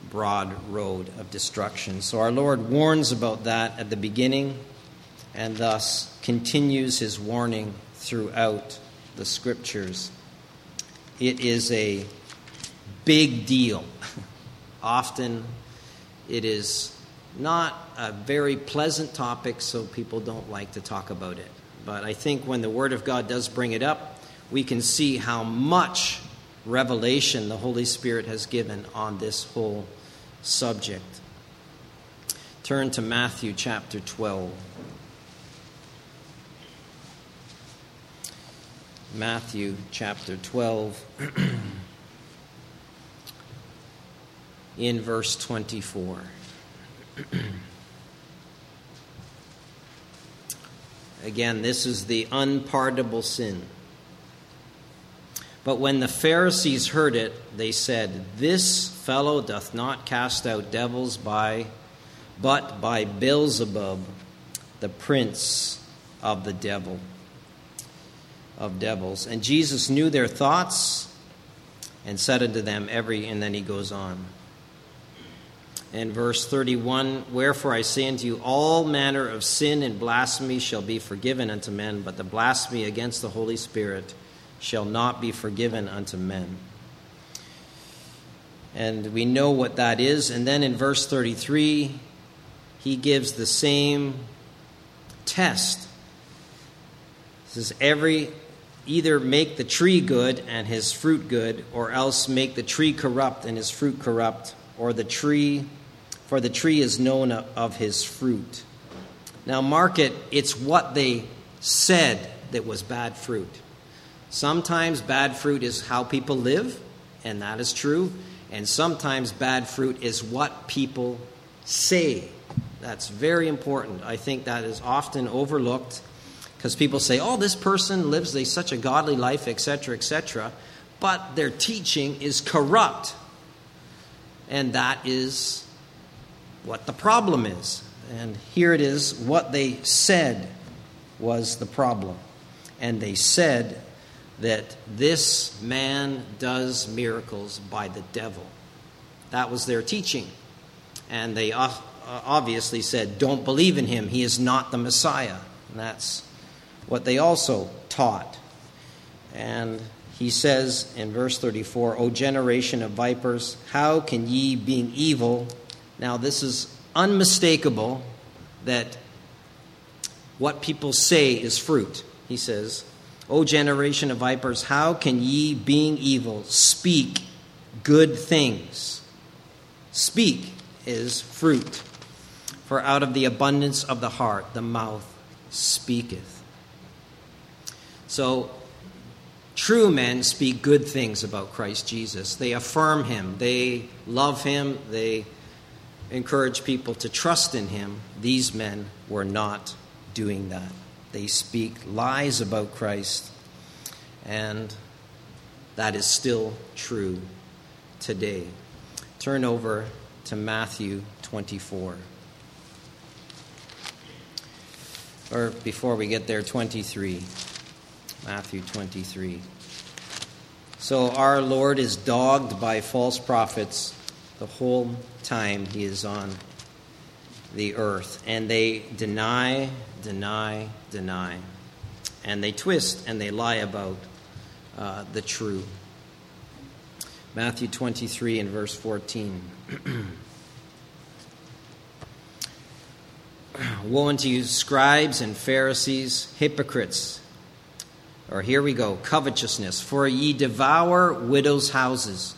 broad road of destruction. So, our Lord warns about that at the beginning and thus continues his warning throughout the scriptures. It is a big deal. Often it is not a very pleasant topic, so people don't like to talk about it. but I think when the Word of God does bring it up, we can see how much revelation the Holy Spirit has given on this whole subject. Turn to Matthew chapter 12. Matthew chapter 12, in verse 24. Again, this is the unpardonable sin. But when the Pharisees heard it, they said, This fellow doth not cast out devils by but by Beelzebub, the prince of the devil of devils. And Jesus knew their thoughts and said unto them every and then he goes on. In verse 31, wherefore I say unto you, all manner of sin and blasphemy shall be forgiven unto men, but the blasphemy against the Holy Spirit shall not be forgiven unto men. And we know what that is. And then in verse 33, he gives the same test. He says, Every either make the tree good and his fruit good, or else make the tree corrupt and his fruit corrupt, or the tree, for the tree is known of his fruit. Now, mark it, it's what they said that was bad fruit. Sometimes bad fruit is how people live, and that is true. And sometimes bad fruit is what people say. That's very important. I think that is often overlooked because people say, oh, this person lives a, such a godly life, etc., etc., but their teaching is corrupt. And that is what the problem is. And here it is what they said was the problem. And they said that this man does miracles by the devil. That was their teaching. And they obviously said, Don't believe in him. He is not the Messiah. And that's what they also taught. And he says in verse 34, O generation of vipers, how can ye, being evil, now this is unmistakable that what people say is fruit. He says, O generation of vipers, how can ye, being evil, speak good things? Speak is fruit. For out of the abundance of the heart, the mouth speaketh. So, true men speak good things about Christ Jesus. They affirm him, they love him, they encourage people to trust in him. These men were not doing that. They speak lies about Christ, and that is still true today. Turn over to Matthew 24. Or before we get there, 23. Matthew 23. So our Lord is dogged by false prophets the whole time he is on the earth. And they deny, deny, deny. And they twist and they lie about uh, the true. Matthew 23 and verse 14. Woe unto you, scribes and Pharisees, hypocrites. Or here we go, covetousness. For ye devour widows' houses,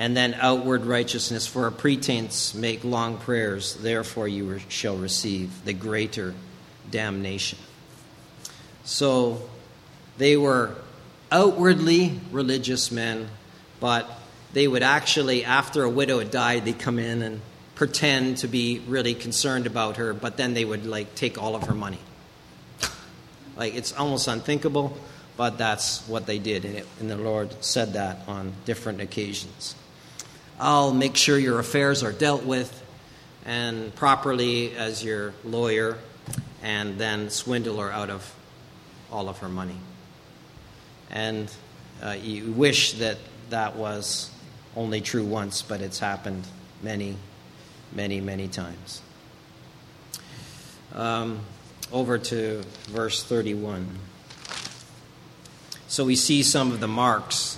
and then outward righteousness. For a pretense make long prayers, therefore you shall receive the greater damnation. So they were outwardly religious men, but they would actually, after a widow had died, they'd come in and pretend to be really concerned about her, but then they would like take all of her money. like it's almost unthinkable, but that's what they did, and, it, and the Lord said that on different occasions. I'll make sure your affairs are dealt with and properly as your lawyer, and then swindle her out of all of her money. And uh, you wish that that was only true once, but it's happened many, many, many times. Um, over to verse 31. So we see some of the marks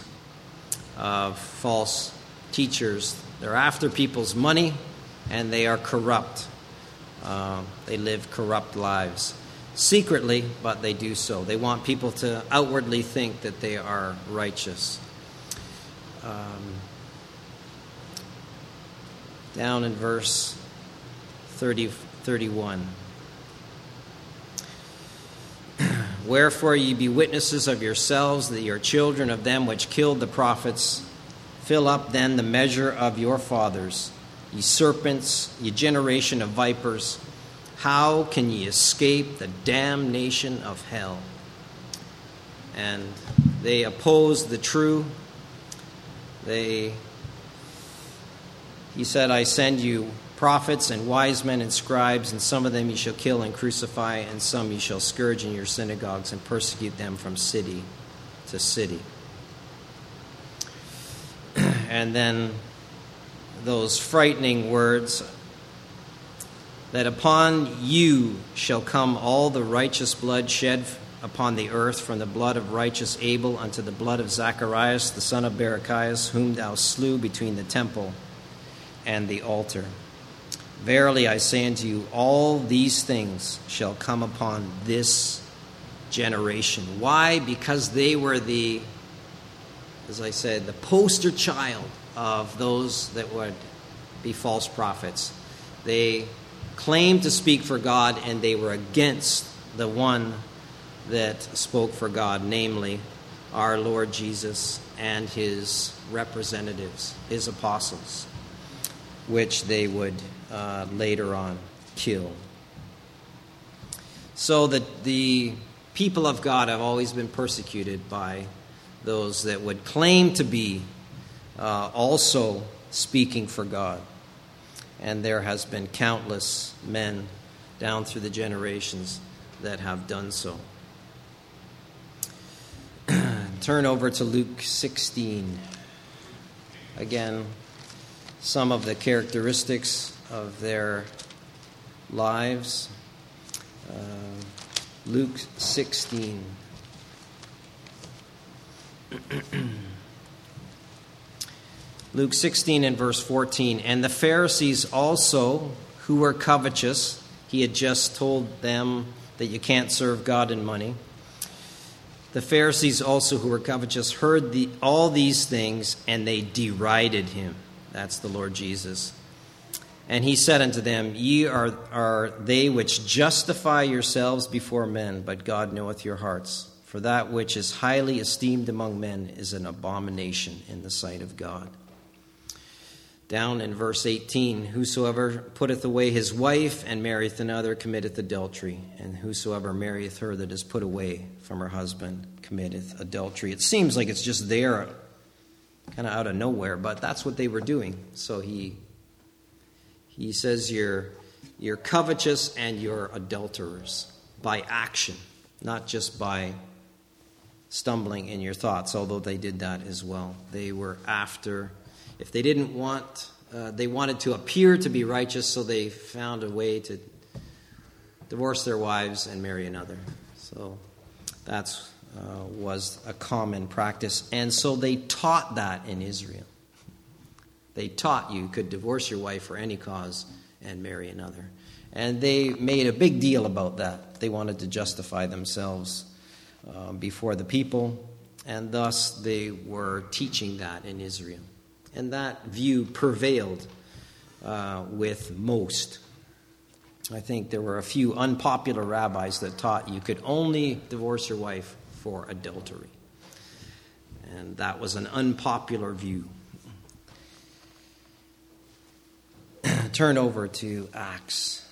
of false teachers. They're after people's money and they are corrupt. Uh, they live corrupt lives. secretly, but they do so. They want people to outwardly think that they are righteous. Um, down in verse 30, 31. Wherefore ye be witnesses of yourselves that ye are children of them which killed the prophets. Fill up then the measure of your fathers, ye serpents, ye generation of vipers. How can ye escape the damnation of hell? And they oppose the true. They he said, I send you prophets and wise men and scribes, and some of them you shall kill and crucify, and some you shall scourge in your synagogues and persecute them from city to city. And then those frightening words that upon you shall come all the righteous blood shed upon the earth, from the blood of righteous Abel unto the blood of Zacharias, the son of Barachias, whom thou slew between the temple and the altar. Verily I say unto you, all these things shall come upon this generation. Why? Because they were the, as I said, the poster child of those that would be false prophets. They claimed to speak for God and they were against the one that spoke for God, namely our Lord Jesus and his representatives, his apostles, which they would uh, later on kill. So that the people of God have always been persecuted by those that would claim to be uh, also speaking for God. And there has been countless men down through the generations that have done so. Turn over to Luke 16. Again, some of the characteristics of their lives. Uh, Luke 16. Luke 16 and verse 14. And the Pharisees also, who were covetous, he had just told them that you can't serve God in money. The Pharisees also, who were covetous, heard the, all these things and they derided him. That's the Lord Jesus. And he said unto them, Ye are, are they which justify yourselves before men, but God knoweth your hearts. For that which is highly esteemed among men is an abomination in the sight of God. Down in verse 18 Whosoever putteth away his wife and marrieth another committeth adultery, and whosoever marrieth her that is put away from her husband committeth adultery. It seems like it's just there, kind of out of nowhere, but that's what they were doing. So he he says you're, you're covetous and you're adulterers by action, not just by stumbling in your thoughts, although they did that as well. They were after, if they didn't want, uh, they wanted to appear to be righteous, so they found a way to divorce their wives and marry another. So that uh, was a common practice. And so they taught that in Israel. They taught you could divorce your wife for any cause and marry another. And they made a big deal about that. They wanted to justify themselves uh, before the people, and thus they were teaching that in Israel. And that view prevailed uh, with most. I think there were a few unpopular rabbis that taught you could only divorce your wife for adultery. And that was an unpopular view. turn over to Acts.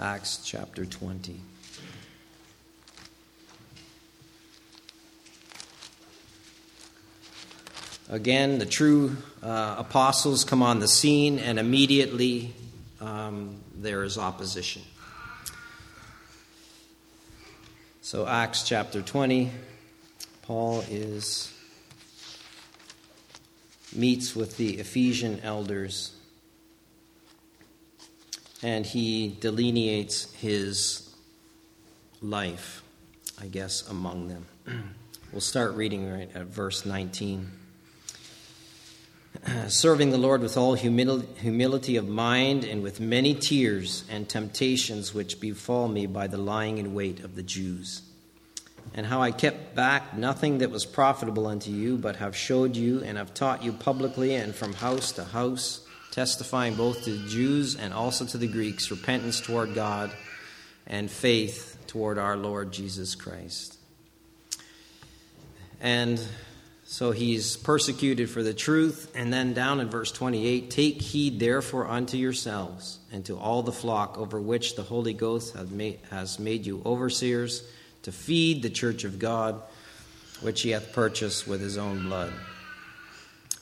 Acts chapter 20. Again, the true uh, apostles come on the scene, and immediately um, there is opposition. So, Acts chapter 20, Paul is meets with the Ephesian elders and he delineates his life, I guess, among them. we'll start reading right at verse 19. serving the Lord with all humility of mind and with many tears and temptations which befall me by the lying in wait of the Jews. And how I kept back nothing that was profitable unto you, but have showed you and have taught you publicly and from house to house, testifying both to the Jews and also to the Greeks repentance toward God and faith toward our Lord Jesus Christ. And so he's persecuted for the truth. And then down in verse 28 Take heed therefore unto yourselves and to all the flock over which the Holy Ghost has made you overseers to feed the church of God, which he hath purchased with his own blood.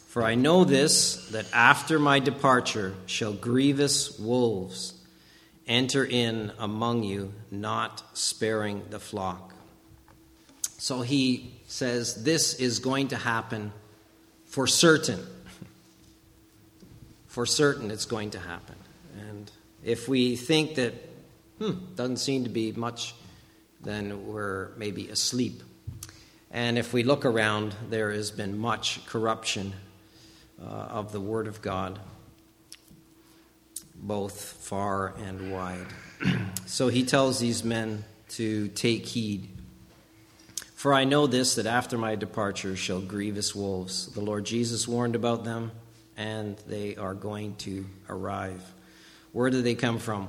For I know this, that after my departure shall grievous wolves enter in among you, not sparing the flock. So he says this is going to happen for certain. For certain, it's going to happen. And if we think that, hmm, doesn't seem to be much, then we're maybe asleep. And if we look around, there has been much corruption uh, of the Word of God, both far and wide. so he tells these men to take heed. For I know this, that after my departure shall grievous wolves. The Lord Jesus warned about them, and they are going to arrive. Where do they come from?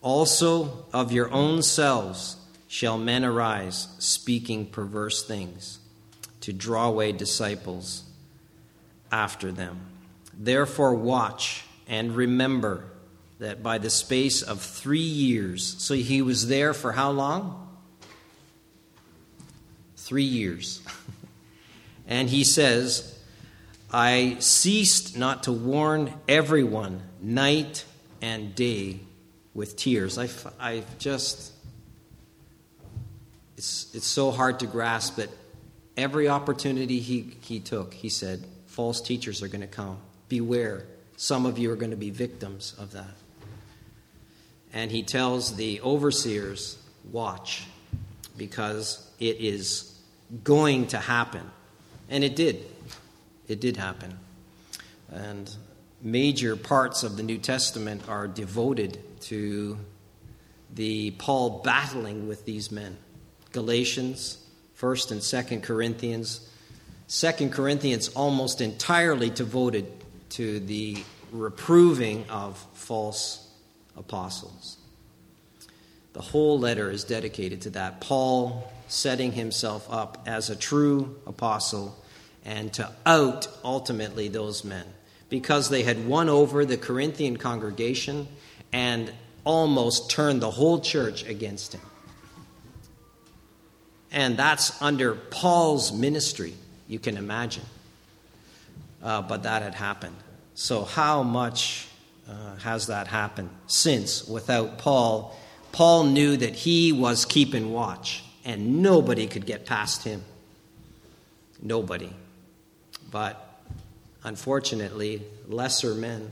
Also of your own selves shall men arise, speaking perverse things, to draw away disciples after them. Therefore, watch and remember that by the space of three years, so he was there for how long? Three years. and he says, I ceased not to warn everyone night and day with tears. I, I just, it's, it's so hard to grasp that every opportunity he, he took, he said, false teachers are going to come. Beware. Some of you are going to be victims of that. And he tells the overseers, watch, because it is going to happen. And it did. It did happen. And major parts of the New Testament are devoted to the Paul battling with these men. Galatians, 1st and 2nd Corinthians. 2nd Corinthians almost entirely devoted to the reproving of false apostles. The whole letter is dedicated to that. Paul setting himself up as a true apostle and to out ultimately those men because they had won over the Corinthian congregation and almost turned the whole church against him. And that's under Paul's ministry, you can imagine. Uh, but that had happened. So, how much uh, has that happened since without Paul? Paul knew that he was keeping watch and nobody could get past him. Nobody. But unfortunately, lesser men,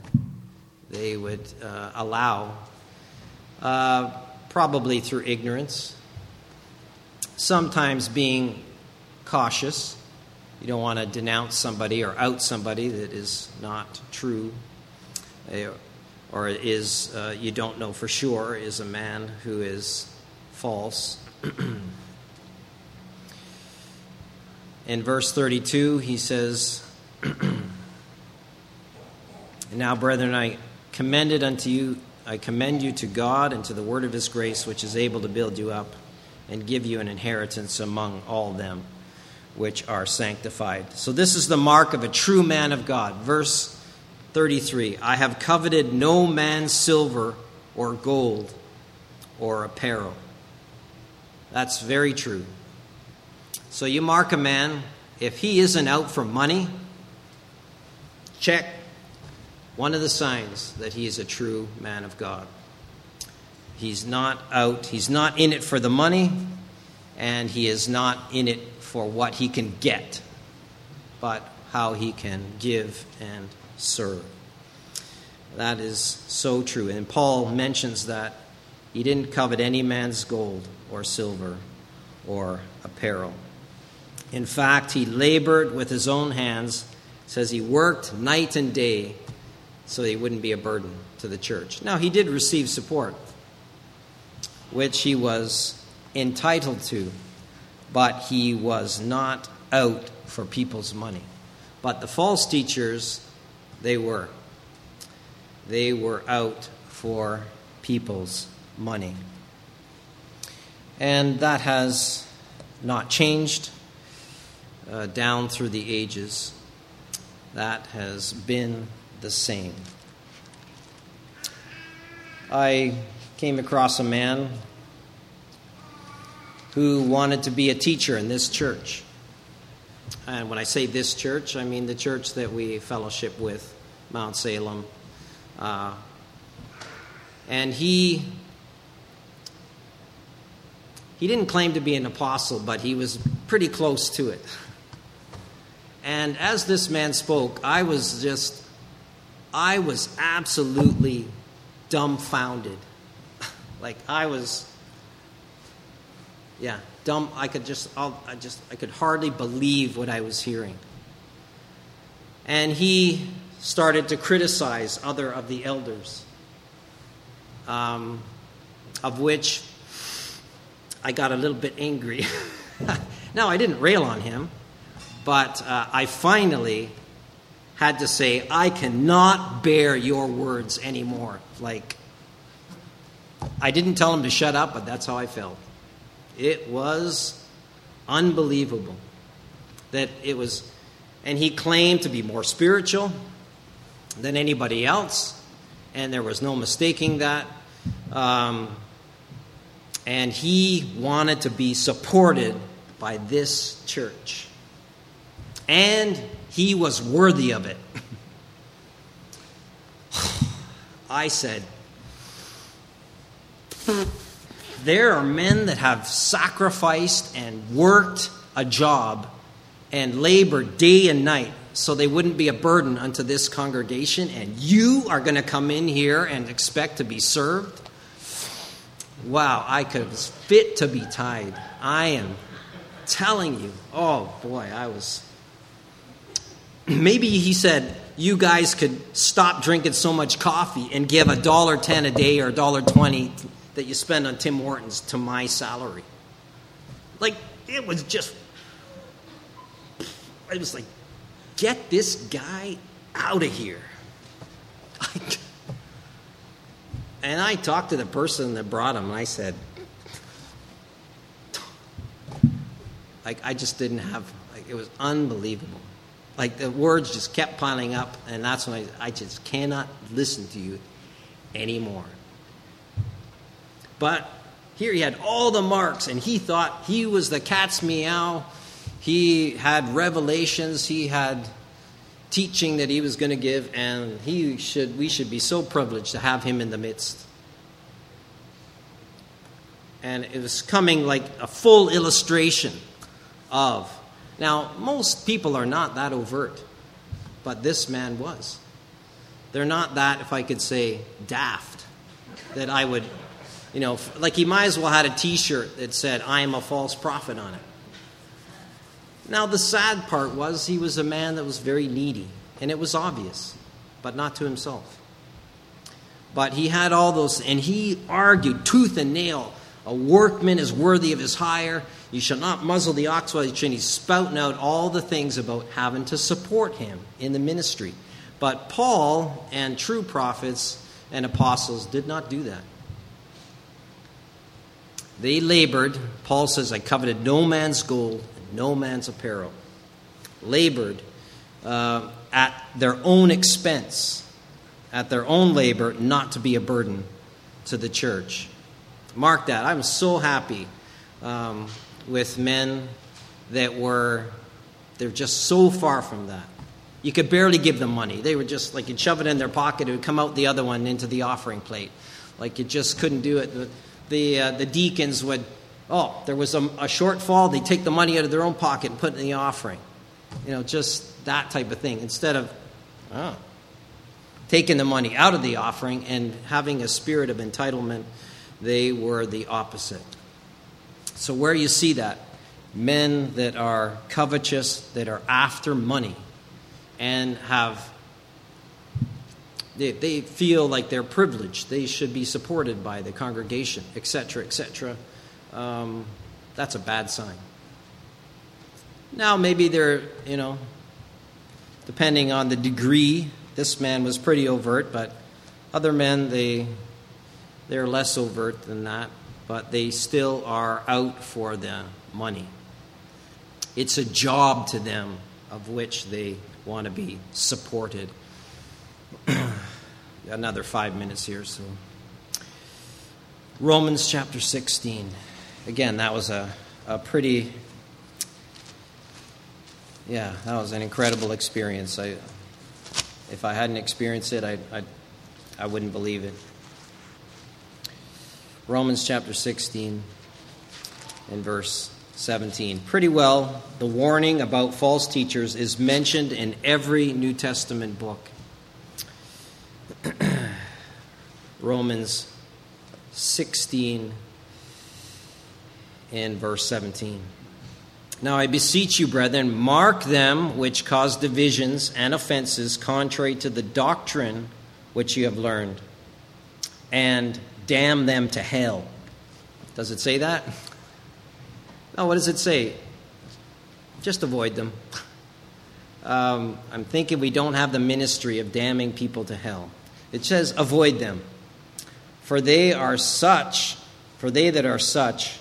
they would uh, allow, uh, probably through ignorance, sometimes being cautious. You don't want to denounce somebody or out somebody that is not true, or is uh, you don't know for sure is a man who is false. In verse 32, he says, now, brethren, I commend it unto you, I commend you to God and to the word of his grace, which is able to build you up and give you an inheritance among all them which are sanctified. So, this is the mark of a true man of God. Verse 33 I have coveted no man's silver or gold or apparel. That's very true. So you mark a man, if he isn't out for money, check one of the signs that he is a true man of God. He's not out, he's not in it for the money, and he is not in it for what he can get, but how he can give and serve. That is so true. And Paul mentions that he didn't covet any man's gold or silver or apparel. In fact, he labored with his own hands, says he worked night and day so he wouldn't be a burden to the church. Now, he did receive support, which he was entitled to, but he was not out for people's money. But the false teachers, they were. They were out for people's money. And that has not changed uh, down through the ages. That has been the same. I came across a man who wanted to be a teacher in this church. And when I say this church, I mean the church that we fellowship with, Mount Salem. Uh, and he he didn't claim to be an apostle, but he was pretty close to it. And as this man spoke, I was just, I was absolutely dumbfounded. like I was, yeah, dumb. I could just, I'll, I just, I could hardly believe what I was hearing. And he started to criticize other of the elders, um, of which I got a little bit angry. now, I didn't rail on him, but uh, I finally had to say, I cannot bear your words anymore. Like, I didn't tell him to shut up, but that's how I felt. It was unbelievable that it was, and he claimed to be more spiritual than anybody else, and there was no mistaking that. Um, and he wanted to be supported by this church. And he was worthy of it. I said, There are men that have sacrificed and worked a job and labored day and night so they wouldn't be a burden unto this congregation, and you are going to come in here and expect to be served? Wow, I could was fit to be tied. I am telling you. Oh boy, I was. Maybe he said you guys could stop drinking so much coffee and give a dollar ten a day or a dollar twenty that you spend on Tim Hortons to my salary. Like it was just. I was like, get this guy out of here. And I talked to the person that brought him, and I said, like, I just didn't have, like, it was unbelievable. Like, the words just kept piling up, and that's when I, I just cannot listen to you anymore. But here he had all the marks, and he thought he was the cat's meow. He had revelations, he had teaching that he was going to give, and he should, we should be so privileged to have him in the midst. And it was coming like a full illustration of. Now, most people are not that overt, but this man was. They're not that, if I could say, daft, that I would, you know, like he might as well had a t shirt that said, I am a false prophet on it. Now, the sad part was he was a man that was very needy, and it was obvious, but not to himself. But he had all those, and he argued tooth and nail. A workman is worthy of his hire. You shall not muzzle the ox while he's chewing. He's spouting out all the things about having to support him in the ministry. But Paul and true prophets and apostles did not do that. They labored. Paul says, I coveted no man's gold no man's apparel, labored uh, at their own expense, at their own labor, not to be a burden to the church. Mark that. I'm so happy um, with men that were, they're just so far from that. You could barely give them money. They were just like you'd shove it in their pocket, it would come out the other one into the offering plate. Like you just couldn't do it. The, uh, the deacons would oh, there was a, a shortfall, they'd take the money out of their own pocket and put it in the offering. You know, just that type of thing. Instead of oh, taking the money out of the offering and having a spirit of entitlement, they were the opposite. So, where you see that, men that are covetous, that are after money, and have they, they feel like they're privileged. They should be supported by the congregation, etc., etc. Um, that's a bad sign. Now, maybe they're, you know, depending on the degree, this man was pretty overt, but other men, they, they're less overt than that, but they still are out for the money. It's a job to them of which they want to be supported. Another five minutes here, so. Romans chapter 16. Again, that was a, a pretty, yeah, that was an incredible experience. I, if I hadn't experienced it, I, I, I wouldn't believe it. Romans chapter 16 and verse 17. Pretty well, the warning about false teachers is mentioned in every New Testament book. Romans 16 and verse 17. Now I beseech you, brethren, mark them which cause divisions and offenses contrary to the doctrine which you have learned, and damn them to hell. Does it say that? No, what does it say? Just avoid them. Um, I'm thinking we don't have the ministry of damning people to hell. It says, avoid them. For they are such, for they that are such,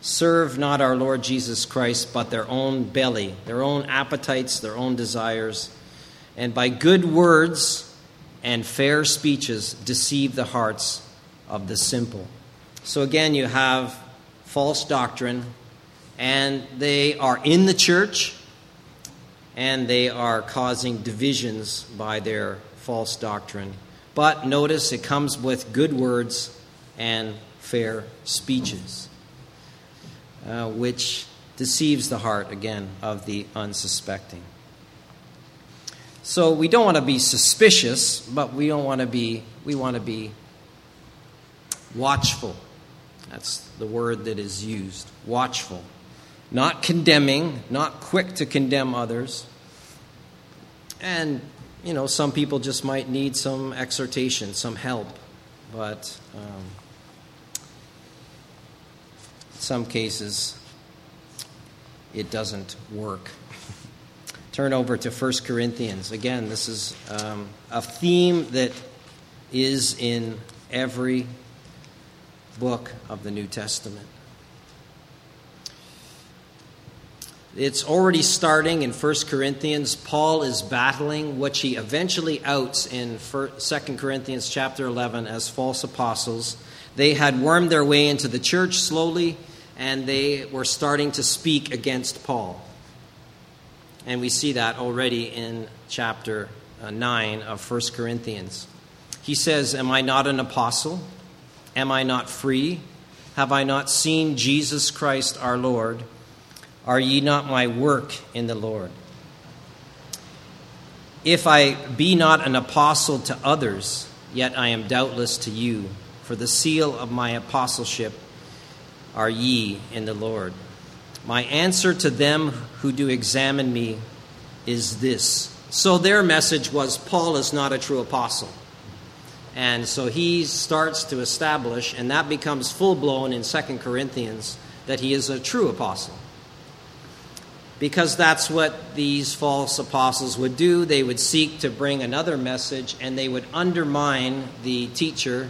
serve not our Lord Jesus Christ, but their own belly, their own appetites, their own desires, and by good words and fair speeches deceive the hearts of the simple. So again, you have false doctrine and they are in the church and they are causing divisions by their false doctrine. But notice it comes with good words and fair speeches, uh, which deceives the heart, again, of the unsuspecting. So we don't want to be suspicious, but we don't want to be, we want to be watchful. That's the word that is used watchful not condemning, not quick to condemn others. And, you know, some people just might need some exhortation, some help. But um, in some cases, it doesn't work. Turn over to 1 Corinthians. Again, this is um, a theme that is in every book of the New Testament. It's already starting in 1 Corinthians. Paul is battling what he eventually outs in 2 Corinthians chapter 11 as false apostles. They had wormed their way into the church slowly, and they were starting to speak against Paul. And we see that already in chapter uh, 9 of 1 Corinthians. He says, Am I not an apostle? Am I not free? Have I not seen Jesus Christ our Lord? Are ye not my work in the Lord? If I be not an apostle to others, yet I am doubtless to you, for the seal of my apostleship are ye in the Lord. My answer to them who do examine me is this. So their message was Paul is not a true apostle. And so he starts to establish, and that becomes full blown in 2 Corinthians, that he is a true apostle because that's what these false apostles would do. They would seek to bring another message and they would undermine the teacher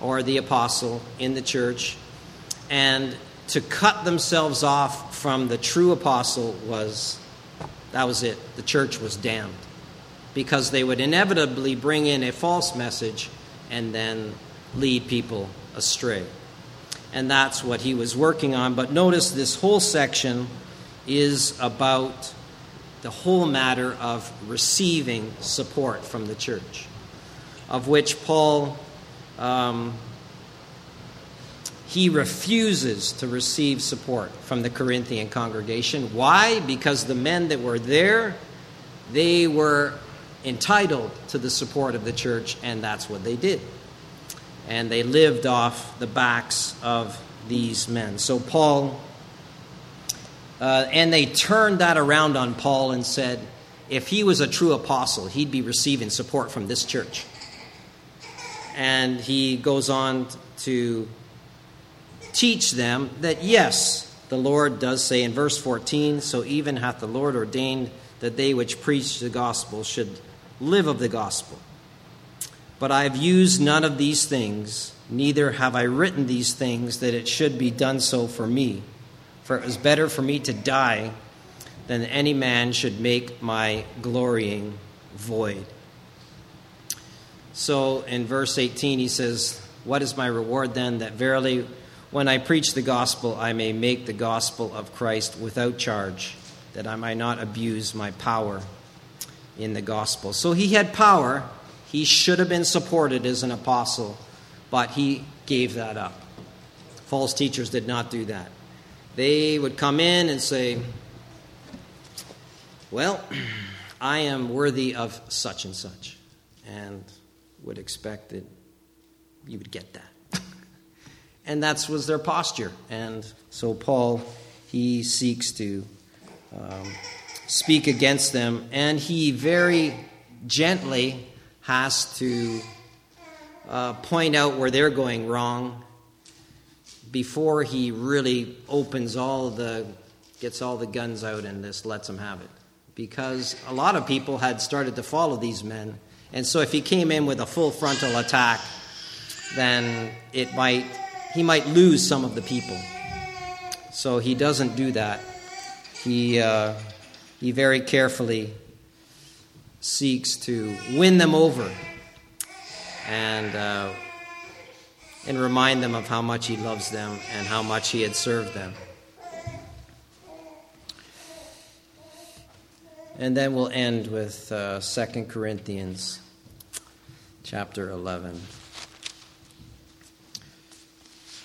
or the apostle in the church. And to cut themselves off from the true apostle was that was it. The church was damned because they would inevitably bring in a false message and then lead people astray. And that's what he was working on. But notice this whole section is about the whole matter of receiving support from the church, of which Paul um, he refuses to receive support from the Corinthian congregation. Why? Because the men that were there, they were entitled to the support of the church, and that's what they did. And they lived off the backs of these men. So Paul uh, and they turned that around on Paul and said, if he was a true apostle, he'd be receiving support from this church. And he goes on to teach them that yes, the Lord does say in verse 14, so even hath the Lord ordained that they which preach the gospel should live of the gospel. But I have used none of these things, neither have I written these things that it should be done so for me. For it was better for me to die than any man should make my glorying void. So in verse 18, he says, What is my reward then? That verily, when I preach the gospel, I may make the gospel of Christ without charge, that I might not abuse my power in the gospel. So he had power. He should have been supported as an apostle, but he gave that up. False teachers did not do that. They would come in and say, Well, I am worthy of such and such, and would expect that you would get that. and that was their posture. And so Paul, he seeks to. Um, speak against them, and he very gently has to uh, point out where they're going wrong before he really opens all the gets all the guns out and just lets them have it. Because a lot of people had started to follow these men and so if he came in with a full frontal attack then it might he might lose some of the people. So he doesn't do that. He uh, he very carefully seeks to win them over. And, uh, and remind them of how much he loves them and how much he had served them. And then we'll end with uh, 2 Corinthians chapter 11.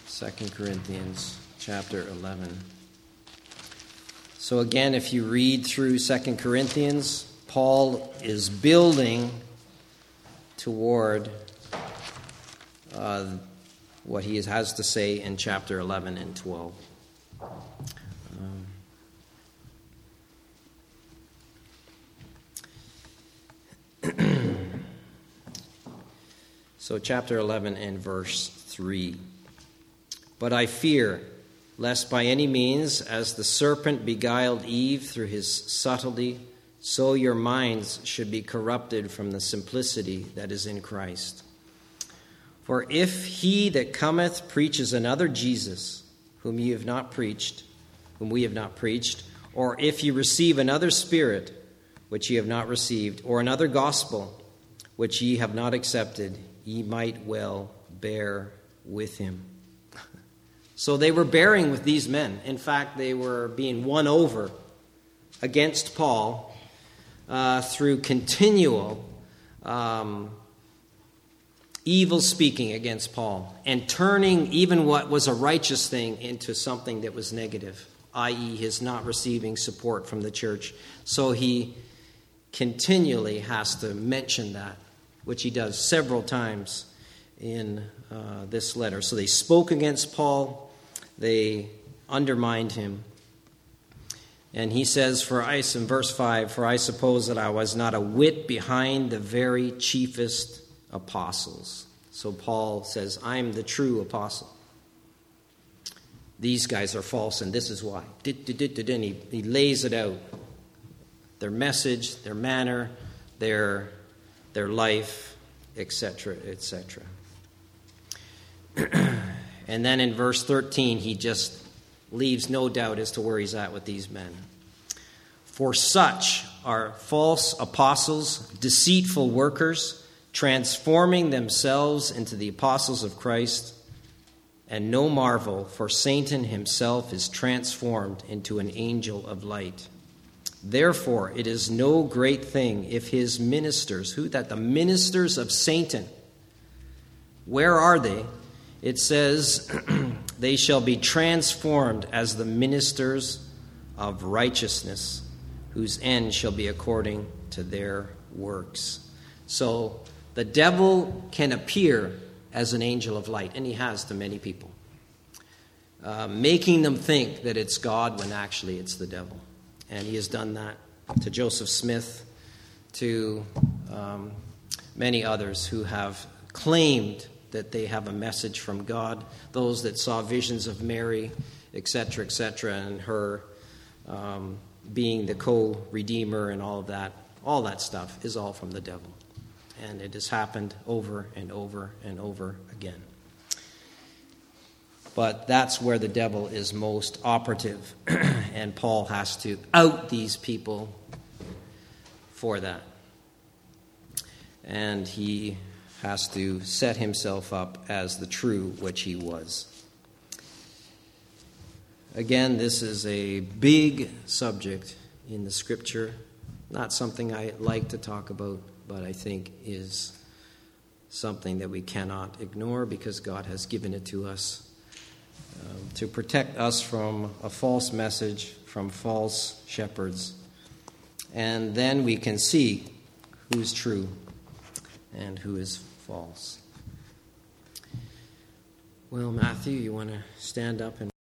2 Corinthians chapter 11. So, again, if you read through Second Corinthians, Paul is building toward uh, what he has to say in chapter 11 and 12. Um, so, chapter 11 and verse 3. But I fear lest by any means, as the serpent beguiled Eve through his subtlety, so your minds should be corrupted from the simplicity that is in Christ. For if he that cometh preaches another Jesus, whom ye have not preached, whom we have not preached, or if ye receive another spirit, which ye have not received, or another gospel, which ye have not accepted, ye might well bear with him. So they were bearing with these men. In fact, they were being won over against Paul uh, through continual um, evil speaking against Paul and turning even what was a righteous thing into something that was negative, i.e., his not receiving support from the church. So he continually has to mention that, which he does several times in uh, this letter. So they spoke against Paul, they undermined him. And he says, For I, in verse 5, for I suppose that I was not a whit behind the very chiefest apostles. So Paul says, I'm the true apostle. These guys are false, and this is why. And he, he lays it out their message, their manner, their, their life, etc., etc. and then in verse 13, he just leaves no doubt as to where he's at with these men. For such are false apostles, deceitful workers, transforming themselves into the apostles of Christ. And no marvel, for Satan himself is transformed into an angel of light. Therefore, it is no great thing if his ministers, who that the ministers of Satan, where are they? it says, They shall be transformed as the ministers of righteousness, whose end shall be according to their works. So the devil can appear as an angel of light, and he has to many people, uh, making them think that it's God when actually it's the devil. And he has done that to Joseph Smith to um, many others who have claimed that they have a message from God, those that saw visions of Mary, etc., etc., and her um, being the co redeemer and all of that. All that stuff is all from the devil. And it has happened over and over and over again. But that's where the devil is most operative. and Paul has to out these people for that. And he has to set himself up as the true which he was. Again, this is a big subject in the scripture, not something I like to talk about, but I think is something that we cannot ignore because God has given it to us um, to protect us from a false message, from false shepherds. And then we can see who's true and who is false. Well, Matthew, you want to stand up and